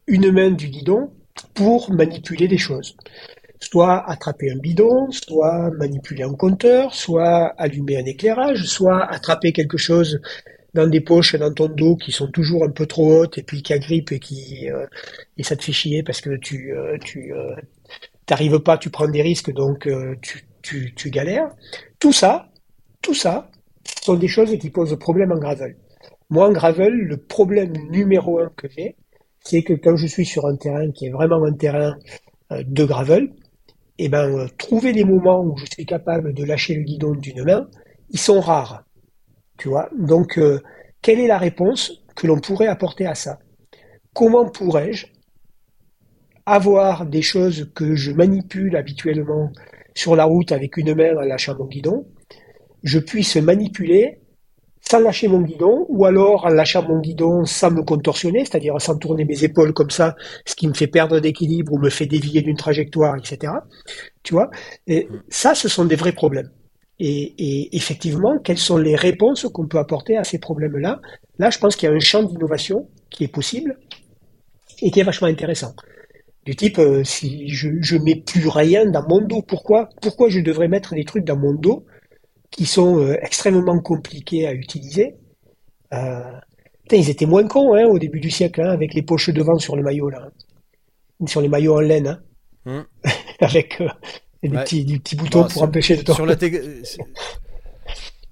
une main du guidon pour manipuler des choses. Soit attraper un bidon, soit manipuler un compteur, soit allumer un éclairage, soit attraper quelque chose dans des poches dans ton dos qui sont toujours un peu trop hautes et puis qui agrippent et qui euh, et ça te fait chier parce que tu euh, tu euh, t'arrives pas, tu prends des risques, donc euh, tu, tu, tu, galères. Tout ça, tout ça, sont des choses qui posent problème en gravel. Moi, en gravel, le problème numéro un que j'ai, c'est que quand je suis sur un terrain qui est vraiment un terrain euh, de gravel, eh ben, euh, trouver les moments où je suis capable de lâcher le guidon d'une main, ils sont rares. Tu vois? Donc, quelle est la réponse que l'on pourrait apporter à ça? Comment pourrais-je avoir des choses que je manipule habituellement sur la route avec une main en lâchant mon guidon, je puisse manipuler sans lâcher mon guidon, ou alors en lâchant mon guidon sans me contorsionner, c'est-à-dire sans tourner mes épaules comme ça, ce qui me fait perdre d'équilibre ou me fait dévier d'une trajectoire, etc. Tu vois? Ça, ce sont des vrais problèmes. Et, et effectivement, quelles sont les réponses qu'on peut apporter à ces problèmes-là? Là, je pense qu'il y a un champ d'innovation qui est possible et qui est vachement intéressant du type euh, si je, je mets plus rien dans mon dos, pourquoi pourquoi je devrais mettre des trucs dans mon dos? Qui sont euh, extrêmement compliqués à utiliser euh, ils étaient moins cons hein, au début du siècle hein, avec les poches devant sur le maillot là, sur les maillots en laine, hein. hum. avec des, petits, des, petits, boutons pour empêcher de sur la,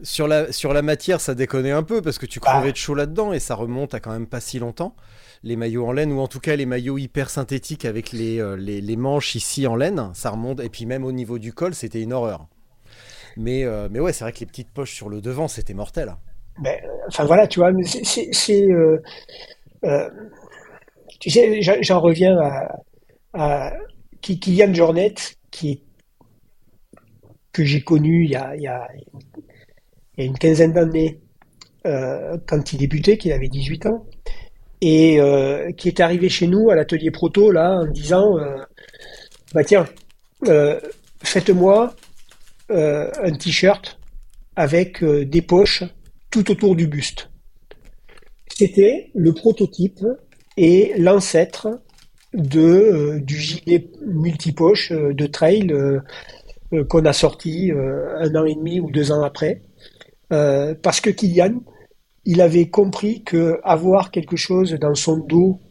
sur la sur la matière, ça déconnait un peu parce que tu crevais ah. de chaud là-dedans et ça remonte à quand même pas si longtemps les maillots en laine ou en tout cas les maillots hyper synthétiques avec les, euh, les, manches ici en laine, ça remonte. Et puis même au niveau du col, c'était une horreur. Mais, euh, mais ouais, c'est vrai que les petites poches sur le devant, c'était mortel. Ben, enfin voilà, tu vois, c'est. Euh, tu sais, j'en reviens à, Kylian Jornet, qui que j'ai connu il y a, il il y a une quinzaine d'années, quand il débutait, qu'il avait 18 ans. et euh, qui est arrivé chez nous à l'atelier proto là en disant euh, bah tiens euh, faites-moi euh, un t-shirt avec euh, des poches tout autour du buste. C'était le prototype et l'ancêtre de euh, du gilet multipoche de trail qu'on a sorti un an et demi ou deux ans après, parce que Kylian, il avait compris que avoir quelque chose dans son dos,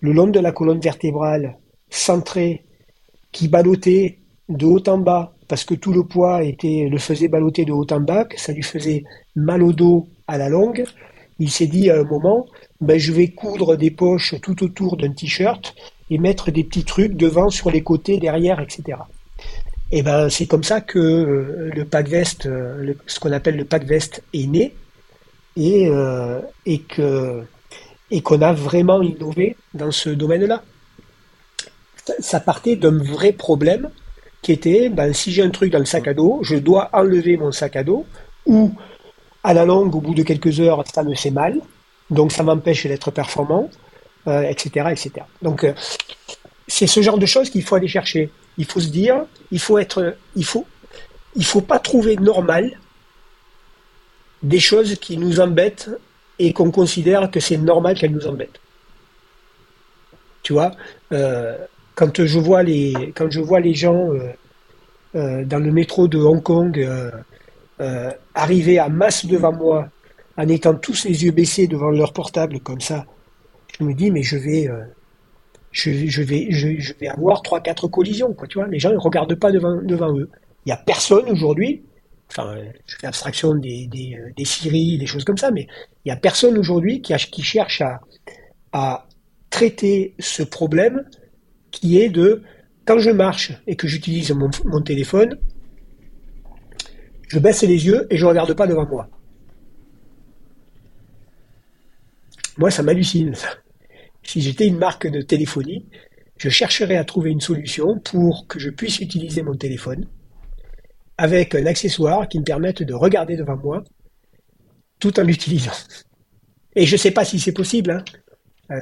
le long de la colonne vertébrale, centré, qui ballottait de haut en bas, parce que tout le poids était, le faisait balloter de haut en bas, que ça lui faisait mal au dos à la longue, il s'est dit à un moment, ben, je vais coudre des poches tout autour d'un t-shirt et mettre des petits trucs devant, sur les côtés, derrière, etc. Et ben, c'est comme ça que euh, le pack veste, euh, ce qu'on appelle le pack veste est né et, euh, et que et qu'on a vraiment innové dans ce domaine-là. Ça partait d'un vrai problème qui était, ben, si j'ai un truc dans le sac à dos, je dois enlever mon sac à dos ou à la longue, au bout de quelques heures, ça me fait mal, donc ça m'empêche d'être performant, euh, etc., etc. Donc euh, c'est ce genre de choses qu'il faut aller chercher. Il faut se dire, il faut être, il faut, il faut pas trouver normal des choses qui nous embêtent et qu'on considère que c'est normal qu'elles nous embêtent. Tu vois, euh, quand je vois les, quand je vois les gens euh, euh, dans le métro de Hong Kong euh, euh, arriver à masse devant moi, en étant tous les yeux baissés devant leur portable comme ça, je me dis mais je vais, je, je vais, je, je vais avoir trois, quatre collisions, quoi. Tu vois, les gens ne regardent pas devant, devant eux. Il y a personne aujourd'hui. Enfin, je fais abstraction des, des, des des choses comme ça, mais il y a personne aujourd'hui qui, a- qui cherche à, à traiter ce problème qui est de quand je marche et que j'utilise mon, téléphone, je baisse les yeux et je regarde pas devant moi. Moi, ça m'hallucine. Si j'étais une marque de téléphonie, je chercherais à trouver une solution pour que je puisse utiliser mon téléphone avec un accessoire qui me permette de regarder devant moi tout en l'utilisant. Et je sais pas si c'est possible. hein. Euh,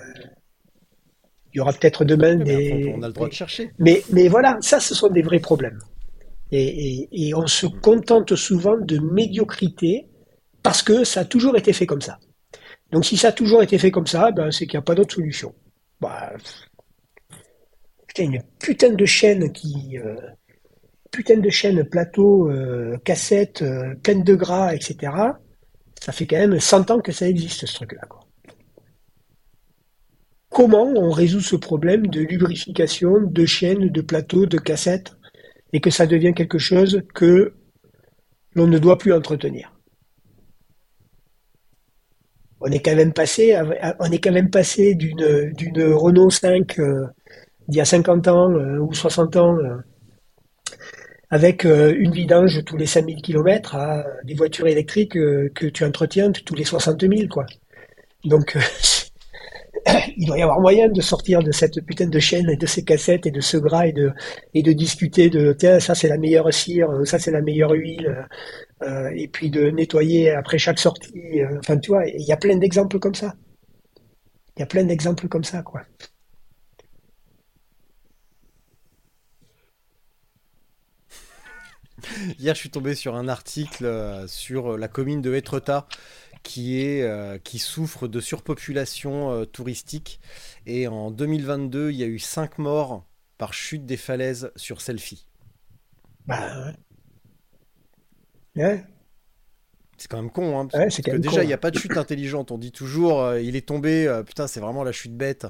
il y aura peut-être demain des. on a le droit de chercher. Mais, mais voilà, ça, ce sont des vrais problèmes. Et, et, et on se contente souvent de médiocrité parce que ça a toujours été fait comme ça. Donc si ça a toujours été fait comme ça, ben, c'est qu'il n'y a pas d'autre solution. Bah, putain, une putain de chaîne qui... euh, putain de chaîne plateau, euh, cassette, euh, pleine de gras, etc. Ça fait quand même 100 ans que ça existe, ce truc-là. quoi. Comment on résout ce problème de lubrification, de chaîne, de plateau, de cassette, et que ça devient quelque chose que l'on ne doit plus entretenir on est quand même passé, on est quand même passé d'une d'une Renault 5 euh, d'il y a 50 ans euh, ou 60 ans euh, avec une vidange tous les 5000 km à des voitures électriques que tu entretiens tous les 60 000 quoi. Donc il doit y avoir moyen de sortir de cette putain de chaîne et de ces cassettes et de ce gras et de et de discuter de tiens ça c'est la meilleure cire, euh, ça c'est la meilleure huile euh, et puis de nettoyer après chaque sortie. euh, enfin, tu vois, il y a plein d'exemples comme ça. Il y a plein d'exemples comme ça, quoi. Hier, je suis tombé sur un article euh, sur la commune de Etretat qui, est, euh, qui souffre de surpopulation euh, touristique. Et en 2022, il y a eu 5 morts par chute des falaises sur selfie. Bah, ouais. Ouais, C'est quand même con, hein, parce, Ouais, parce c'est que déjà, con, il n'y a pas de chute intelligente. On dit toujours, euh, il est tombé, putain, c'est vraiment la chute bête.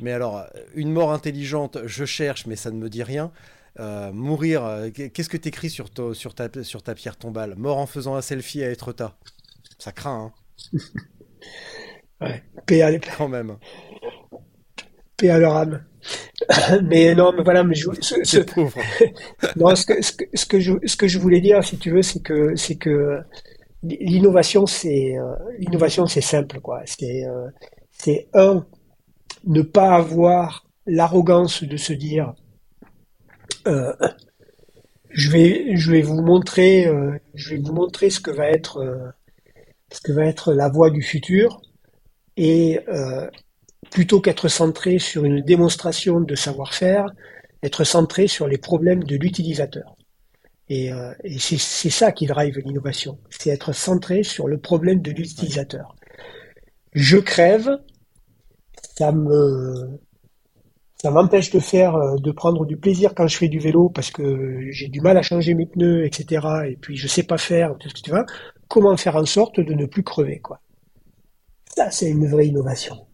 Mais alors, une mort intelligente, je cherche, mais ça ne me dit rien. Euh, mourir, qu'est-ce que t'écris sur, ta- sur, ta, sur ta pierre tombale? Mort en faisant un selfie à Etretat. Ça craint, hein, ouais. Paix à, quand même. paix à leur âme. Mais non, mais voilà, mais je, ce, ce- C'est pauvre. non, ce que, ce que, ce que je, ce que je voulais dire, si tu veux, c'est que, c'est que l'innovation, c'est, euh, l'innovation, c'est simple, quoi. C'est, euh, c'est un, ne pas avoir l'arrogance de se dire, euh, je vais, je vais vous montrer, euh, je vais vous montrer ce que va être, euh, ce que va être la voie du futur. et euh, plutôt qu'être centré sur une démonstration de savoir-faire, être centré sur les problèmes de l'utilisateur. Et, euh, c'est ça qui drive l'innovation, c'est être centré sur le problème de l'utilisateur. Je crève, ça me ça m'empêche de faire, euh, de prendre du plaisir quand je fais du vélo parce que j'ai du mal à changer mes pneus, etc. Et puis je sais pas faire, tout ce que tu veux. Comment faire en sorte de ne plus crever, quoi. Ça, c'est une vraie innovation.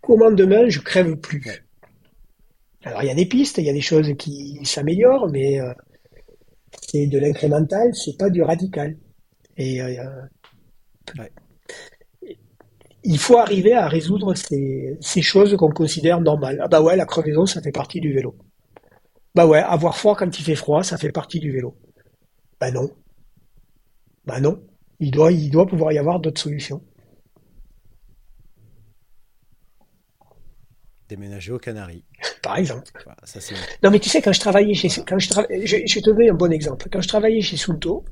Comment demain je crève plus? Alors il y a des pistes, il y a des choses qui s'améliorent, mais euh, c'est de l'incrémental, c'est pas du radical. Et euh, il faut arriver à résoudre ces, choses qu'on considère normales. Ah bah ouais, la crevaison, ça fait partie du vélo. Bah ouais, avoir froid quand il fait froid, ça fait partie du vélo. Bah non. Bah non. Il doit, il doit pouvoir y avoir d'autres solutions. Déménager aux Canaries. Par exemple. non mais tu sais, quand je travaillais chez... Quand je, je, te donner un bon exemple. Quand je travaillais chez Sunto,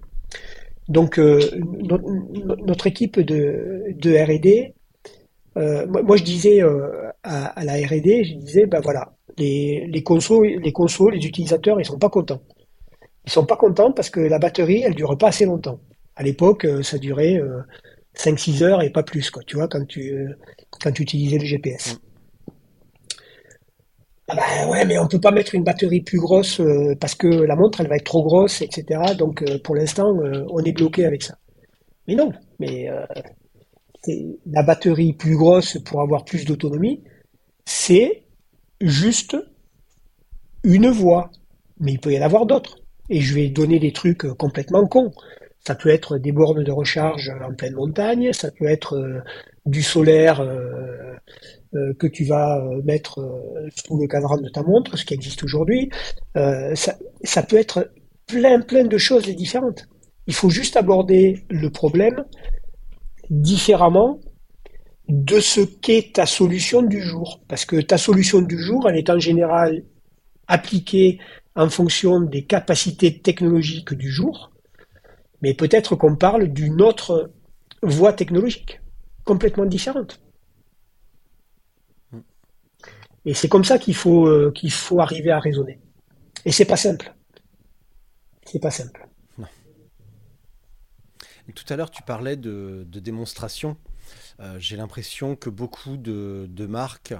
donc euh, notre, équipe de, de R&D, euh, moi, je disais euh, à, la R&D, je disais, ben voilà, les, les consos, les consos, les utilisateurs, ils sont pas contents. Ils sont pas contents parce que la batterie, elle dure pas assez longtemps. À l'époque, euh, ça durait 5-6 heures et pas plus, quoi. Tu vois, quand tu quand tu utilisais le GPS. Ah ben ouais, mais on peut pas mettre une batterie plus grosse parce que la montre, elle va être trop grosse, etc. Donc pour l'instant, on est bloqué avec ça. Mais non, mais la batterie plus grosse pour avoir plus d'autonomie, c'est juste une voie. Mais il peut y en avoir d'autres. Et je vais donner des trucs complètement cons. Ça peut être des bornes de recharge en pleine montagne, ça peut être euh, du solaire euh, euh, que tu vas mettre sous le cadran de ta montre, ce qui existe aujourd'hui. Ça, ça peut être plein plein de choses différentes. Il faut juste aborder le problème différemment de ce qu'est ta solution du jour. Parce que ta solution du jour, elle est en général appliquée en fonction des capacités technologiques du jour, mais peut-être qu'on parle d'une autre voie technologique, complètement différente. Et c'est comme ça qu'il faut, euh, arriver à raisonner. Et c'est pas simple. C'est pas simple. Tout à l'heure, tu parlais de, démonstration. Euh, j'ai l'impression que beaucoup de, marques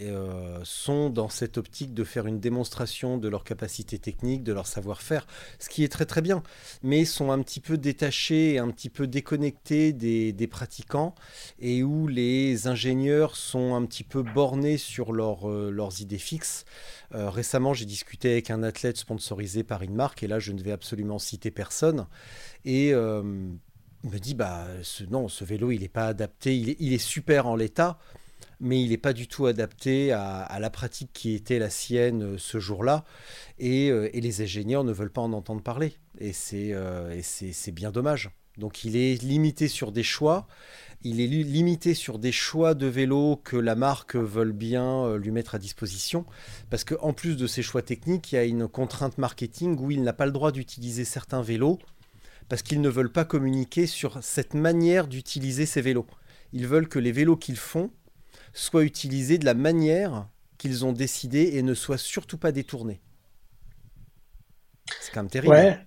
euh, sont dans cette optique de faire une démonstration de leur capacité technique, de leur savoir-faire, ce qui est très très bien, mais sont un petit peu détachés, un petit peu déconnectés des, pratiquants, et où les ingénieurs sont un petit peu bornés sur euh, leurs idées fixes. récemment, j'ai discuté avec un athlète sponsorisé par une marque, et là, je ne vais absolument citer personne, et euh, me dit bah ce, non, ce vélo il n'est pas adapté, il est, super en l'état, mais il n'est pas du tout adapté à, la pratique qui était la sienne euh, ce jour-là. Euh, et, les ingénieurs ne veulent pas en entendre parler. Et c'est bien dommage. Donc il est limité sur des choix. Il est limité sur des choix de vélo que la marque veut bien lui mettre à disposition. Parce qu'en plus de ces choix techniques, il y a une contrainte marketing où il n'a pas le droit d'utiliser certains vélos parce qu'ils ne veulent pas communiquer sur cette manière d'utiliser ces vélos. Ils veulent que les vélos qu'ils font soient utilisés de la manière qu'ils ont décidé et ne soient surtout pas détournés. C'est quand même terrible. Ouais.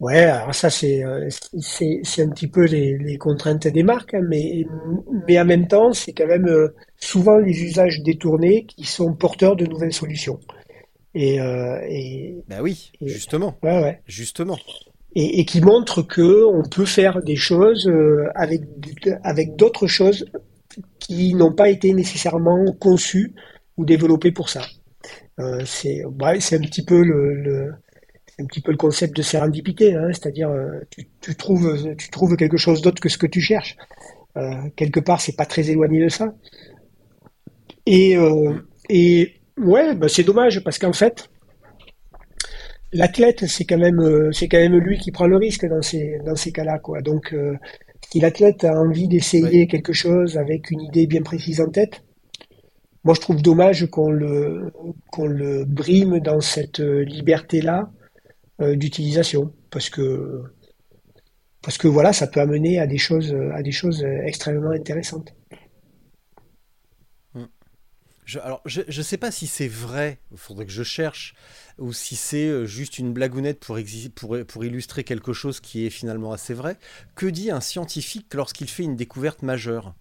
Ouais, alors ça c'est euh, c'est un petit peu les, contraintes des marques, hein, mais mais en même temps c'est quand même euh, souvent les usages détournés qui sont porteurs de nouvelles solutions. Et, euh, et bah oui, justement. Ouais, ouais. Justement. Et, et, qui montre que on peut faire des choses avec avec d'autres choses qui n'ont pas été nécessairement conçues ou développées pour ça. Euh, c'est un petit peu le, concept de sérendipité, hein, c'est-à-dire euh, tu, tu, trouves quelque chose d'autre que ce que tu cherches. Euh, quelque part, c'est pas très éloigné de ça. Et Ouais, bah c'est dommage parce qu'en fait, l'athlète, c'est quand même, c'est quand même lui qui prend le risque dans ces, dans ces cas-là, quoi. Donc, euh, si l'athlète a envie d'essayer quelque chose avec une idée bien précise en tête, moi je trouve dommage qu'on le, qu'on le brime dans cette liberté-là euh, d'utilisation, parce que parce que voilà, ça peut amener à des choses, à des choses extrêmement intéressantes. Je, alors, je ne sais pas si c'est vrai, il faudrait que je cherche, ou si c'est euh, juste une blagounette pour, pour, pour, illustrer quelque chose qui est finalement assez vrai. Que dit un scientifique lorsqu'il fait une découverte majeure?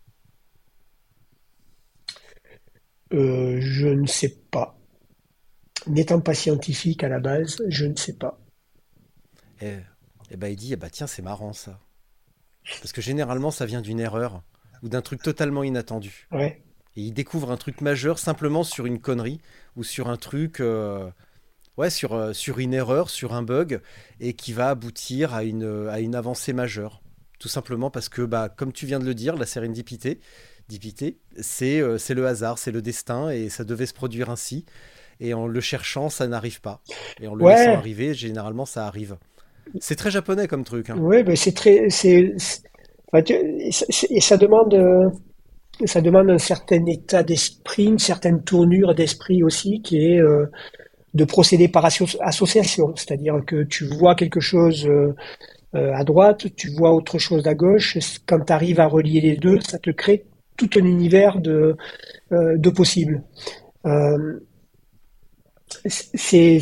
Euh, Je ne sais pas. N'étant pas scientifique à la base, je ne sais pas. Et, eh, eh ben, il dit, eh ben, tiens, c'est marrant ça. Parce que généralement, ça vient d'une erreur ou d'un truc totalement inattendu. Ouais. Et il découvre un truc majeur simplement sur une connerie ou sur un truc, euh, ouais, sur, euh, sur une erreur, sur un bug, et qui va aboutir à une, à une avancée majeure. Tout simplement parce que, bah, comme tu viens de le dire, la sérendipité, c'est euh, c'est le hasard, c'est le destin, et ça devait se produire ainsi. Et en le cherchant, ça n'arrive pas. Et en le laissant arriver, généralement, ça arrive. C'est très japonais comme truc. Hein. Oui, mais c'est très. c'est et ça demande ça demande un certain état d'esprit, une certaine tournure d'esprit aussi, qui est euh, de procéder par association. C'est-à-dire que tu vois quelque chose euh, euh, à droite, tu vois autre chose à gauche. Quand tu arrives à relier les deux, ça te crée tout un univers de, de possibles. c'est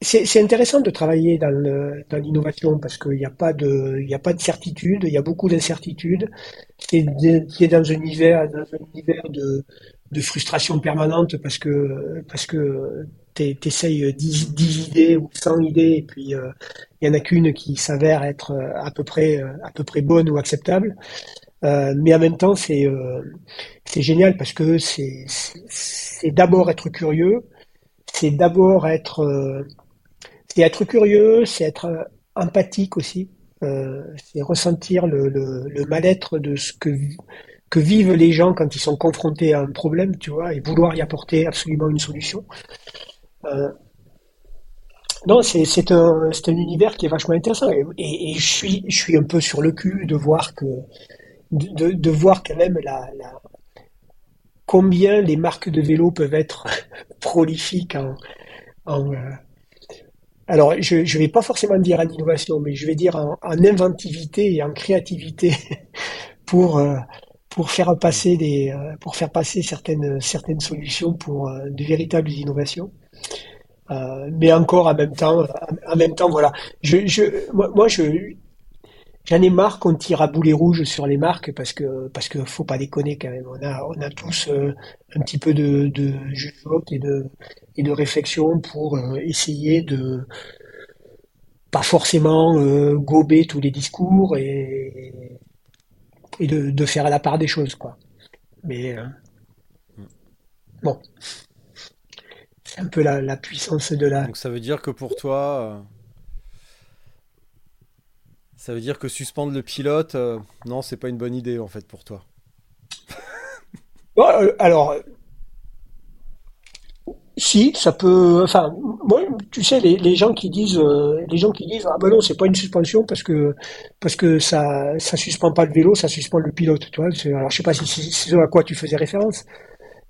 c'est intéressant de travailler dans l'innovation parce qu'il n'y a pas de, il a pas de certitude, il y a beaucoup d'incertitudes. C'est dans un univers, dans un univers de, de frustration permanente parce que, parce que t'essayes 10, 10 idées ou 100 idées et puis euh, il y en a qu'une qui s'avère être à peu près, à peu près bonne ou acceptable. Euh, mais en même temps, c'est euh, c'est génial parce que c'est c'est d'abord être curieux, c'est d'abord être c'est être curieux, c'est être euh, empathique aussi, euh, c'est ressentir le, le, mal-être de ce que, que vivent les gens quand ils sont confrontés à un problème, tu vois, et vouloir y apporter absolument une solution. Euh, non, c'est, un, univers qui est vachement intéressant. Et, je, suis, un peu sur le cul de voir que de, voir quand même la, la, combien les marques de vélo peuvent être prolifiques en, en, euh, alors, je ne vais pas forcément dire en innovation, mais je vais dire en, inventivité et en créativité pour euh, pour faire passer des pour faire passer certaines certaines solutions pour de véritables innovations. Mais encore en même temps, même temps, voilà. Je, moi, je J'en ai marre qu'on tire à boulet rouge sur les marques parce que parce que faut pas déconner quand même. On a on a tous euh, un petit peu de, de et de et de réflexion pour euh, essayer de pas forcément euh, gober tous les discours et et de, de faire à la part des choses quoi. Mais bon, c'est un peu la, la puissance de la. Donc ça veut dire que pour toi ça veut dire que suspendre le pilote, euh, non, c'est pas une bonne idée en fait pour toi. Euh, alors, si, ça peut. Enfin, moi, tu sais, les, gens qui disent, euh, les gens qui disent, ah ben non, c'est pas une suspension parce que parce que ça ça suspend pas le vélo, ça suspend le pilote. Tu vois alors, je sais pas si c'est ce à quoi tu faisais référence,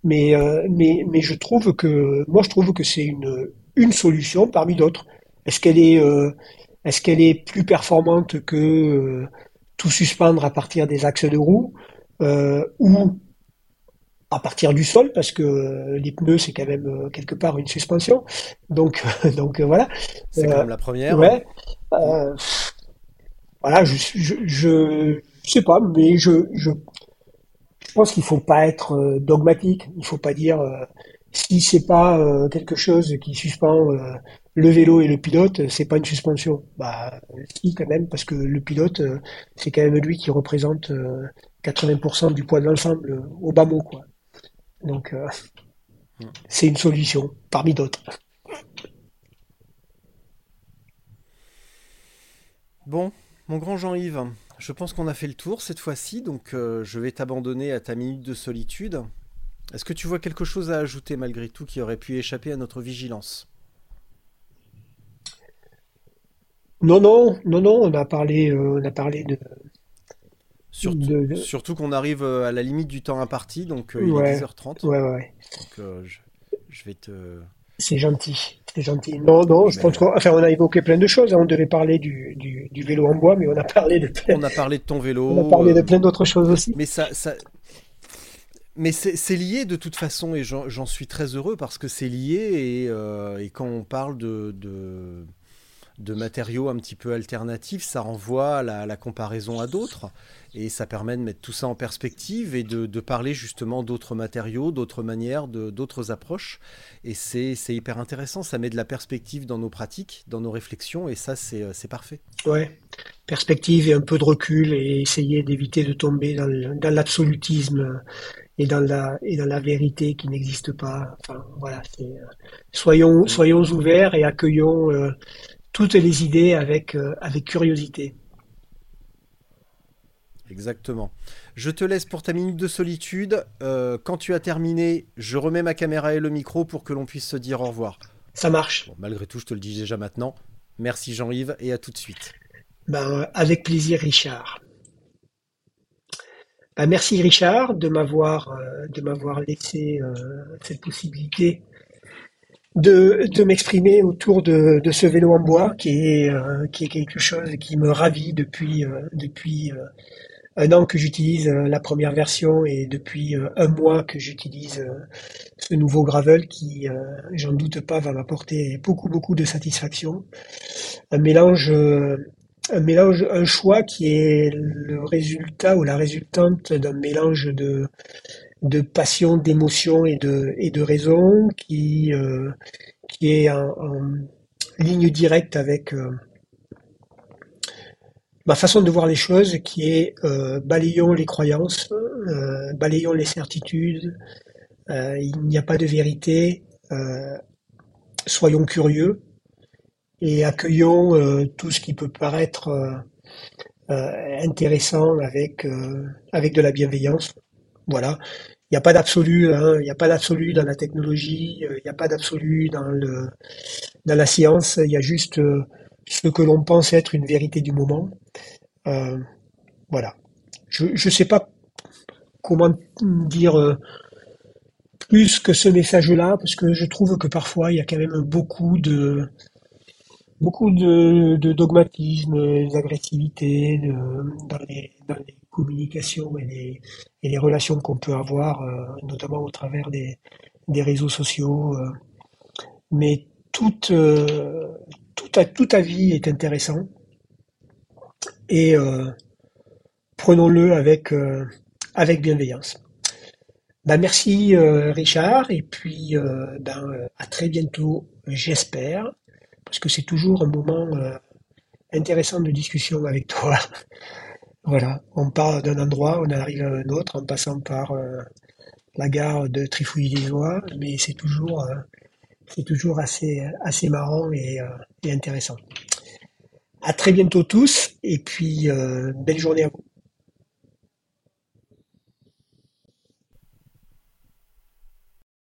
mais mais mais je trouve que moi, je trouve que c'est une une solution parmi d'autres. Est-ce qu'elle est est-ce qu'elle est plus performante que euh, tout suspendre à partir des axes de roue euh, ou à partir du sol? Parce que euh, les pneus c'est quand même quelque part une suspension. Donc donc voilà. C'est quand même la première. Ouais. voilà, je, je je sais pas, mais je je je pense qu'il faut pas être dogmatique. Il faut pas dire si c'est pas quelque chose qui suspend le vélo et le pilote, c'est pas une suspension. Bah si quand même, parce que le pilote, euh, c'est quand même lui qui représente 80% euh, du poids de l'ensemble euh, au bas mot, quoi. Donc hmm. c'est une solution parmi d'autres. Bon, mon grand Jean-Yves, je pense qu'on a fait le tour cette fois-ci, donc je vais t'abandonner à ta minute de solitude. Est-ce que tu vois quelque chose à ajouter malgré tout qui aurait pu échapper à notre vigilance? Non, non, non, non, on a parlé, euh, on a parlé de. Surtout, qu'on arrive euh, à la limite du temps imparti, donc euh, il est 10h30. Ouais, ouais. Donc je, vais te, C'est gentil, c'est gentil. Non, non, je pense qu'on enfin, on a évoqué plein de choses. hein. On devait parler du, du, du vélo en bois, mais on a parlé de plein, On a parlé de ton vélo. on a parlé de euh, plein d'autres choses aussi. Mais ça, ça... Mais c'est lié de toute façon et j'en j'en suis très heureux parce que c'est lié et, euh, et quand on parle de, de, de matériaux un petit peu alternatifs, ça renvoie à la, comparaison à d'autres et ça permet de mettre tout ça en perspective et de, parler justement d'autres matériaux, d'autres manières, d'autres approches et c'est hyper intéressant, ça met de la perspective dans nos pratiques, dans nos réflexions et ça c'est euh, parfait. Ouais. Perspective et un peu de recul et essayer d'éviter de tomber dans l'absolutisme et dans la et dans la vérité qui n'existe pas. Enfin, voilà, euh, soyons soyons ouverts et accueillons euh, toutes les idées avec euh, avec curiosité. Exactement. Je te laisse pour ta minute de solitude. Euh, quand tu as terminé, je remets ma caméra et le micro pour que l'on puisse se dire au revoir. Ça marche. Bon, malgré tout, je te le dis déjà maintenant. Merci Jean-Yves et à tout de suite. Ben, avec plaisir, Richard. Ben, merci, Richard, de m'avoir euh, de m'avoir laissé euh, cette possibilité de, m'exprimer autour de, ce vélo en bois qui est, euh, qui est quelque chose qui me ravit depuis, euh, depuis euh, un an que j'utilise la première version et depuis un mois que j'utilise ce nouveau gravel qui, j'en doute pas, va m'apporter beaucoup, beaucoup de satisfaction. Un mélange, un mélange, un choix qui est le résultat ou la résultante d'un mélange de, de passion, d'émotion et de, et de raison qui, euh, qui est en, ligne directe avec euh, ma façon de voir les choses, qui est euh, balayons les croyances, euh, balayons les certitudes, il n'y a pas de vérité, soyons curieux et accueillons tout ce qui peut paraître intéressant avec, avec de la bienveillance. Voilà. Il n'y a pas d'absolu, hein, il n'y a pas d'absolu dans la technologie, euh, il n'y a pas d'absolu dans la science, il y a juste euh, ce que l'on pense être une vérité du moment. Euh, voilà. Je ne sais pas comment dire plus que ce message-là, parce que je trouve que parfois il y a quand même beaucoup de beaucoup de, dogmatisme, d'agressivité dans les communications et les, relations qu'on peut avoir, euh, notamment au travers des, réseaux sociaux. euh. Mais toute, euh, avis est intéressant et prenons-le avec, avec bienveillance. Ben, merci Richard et puis ben, à très bientôt, j'espère, parce que c'est toujours un moment intéressant de discussion avec toi. Voilà, on part d'un endroit, on arrive à un autre en passant par euh, la gare de Trifouille-les-Oies, mais c'est toujours, euh, c'est toujours assez, assez marrant et, euh, et intéressant. À très bientôt tous, et puis belle journée à vous.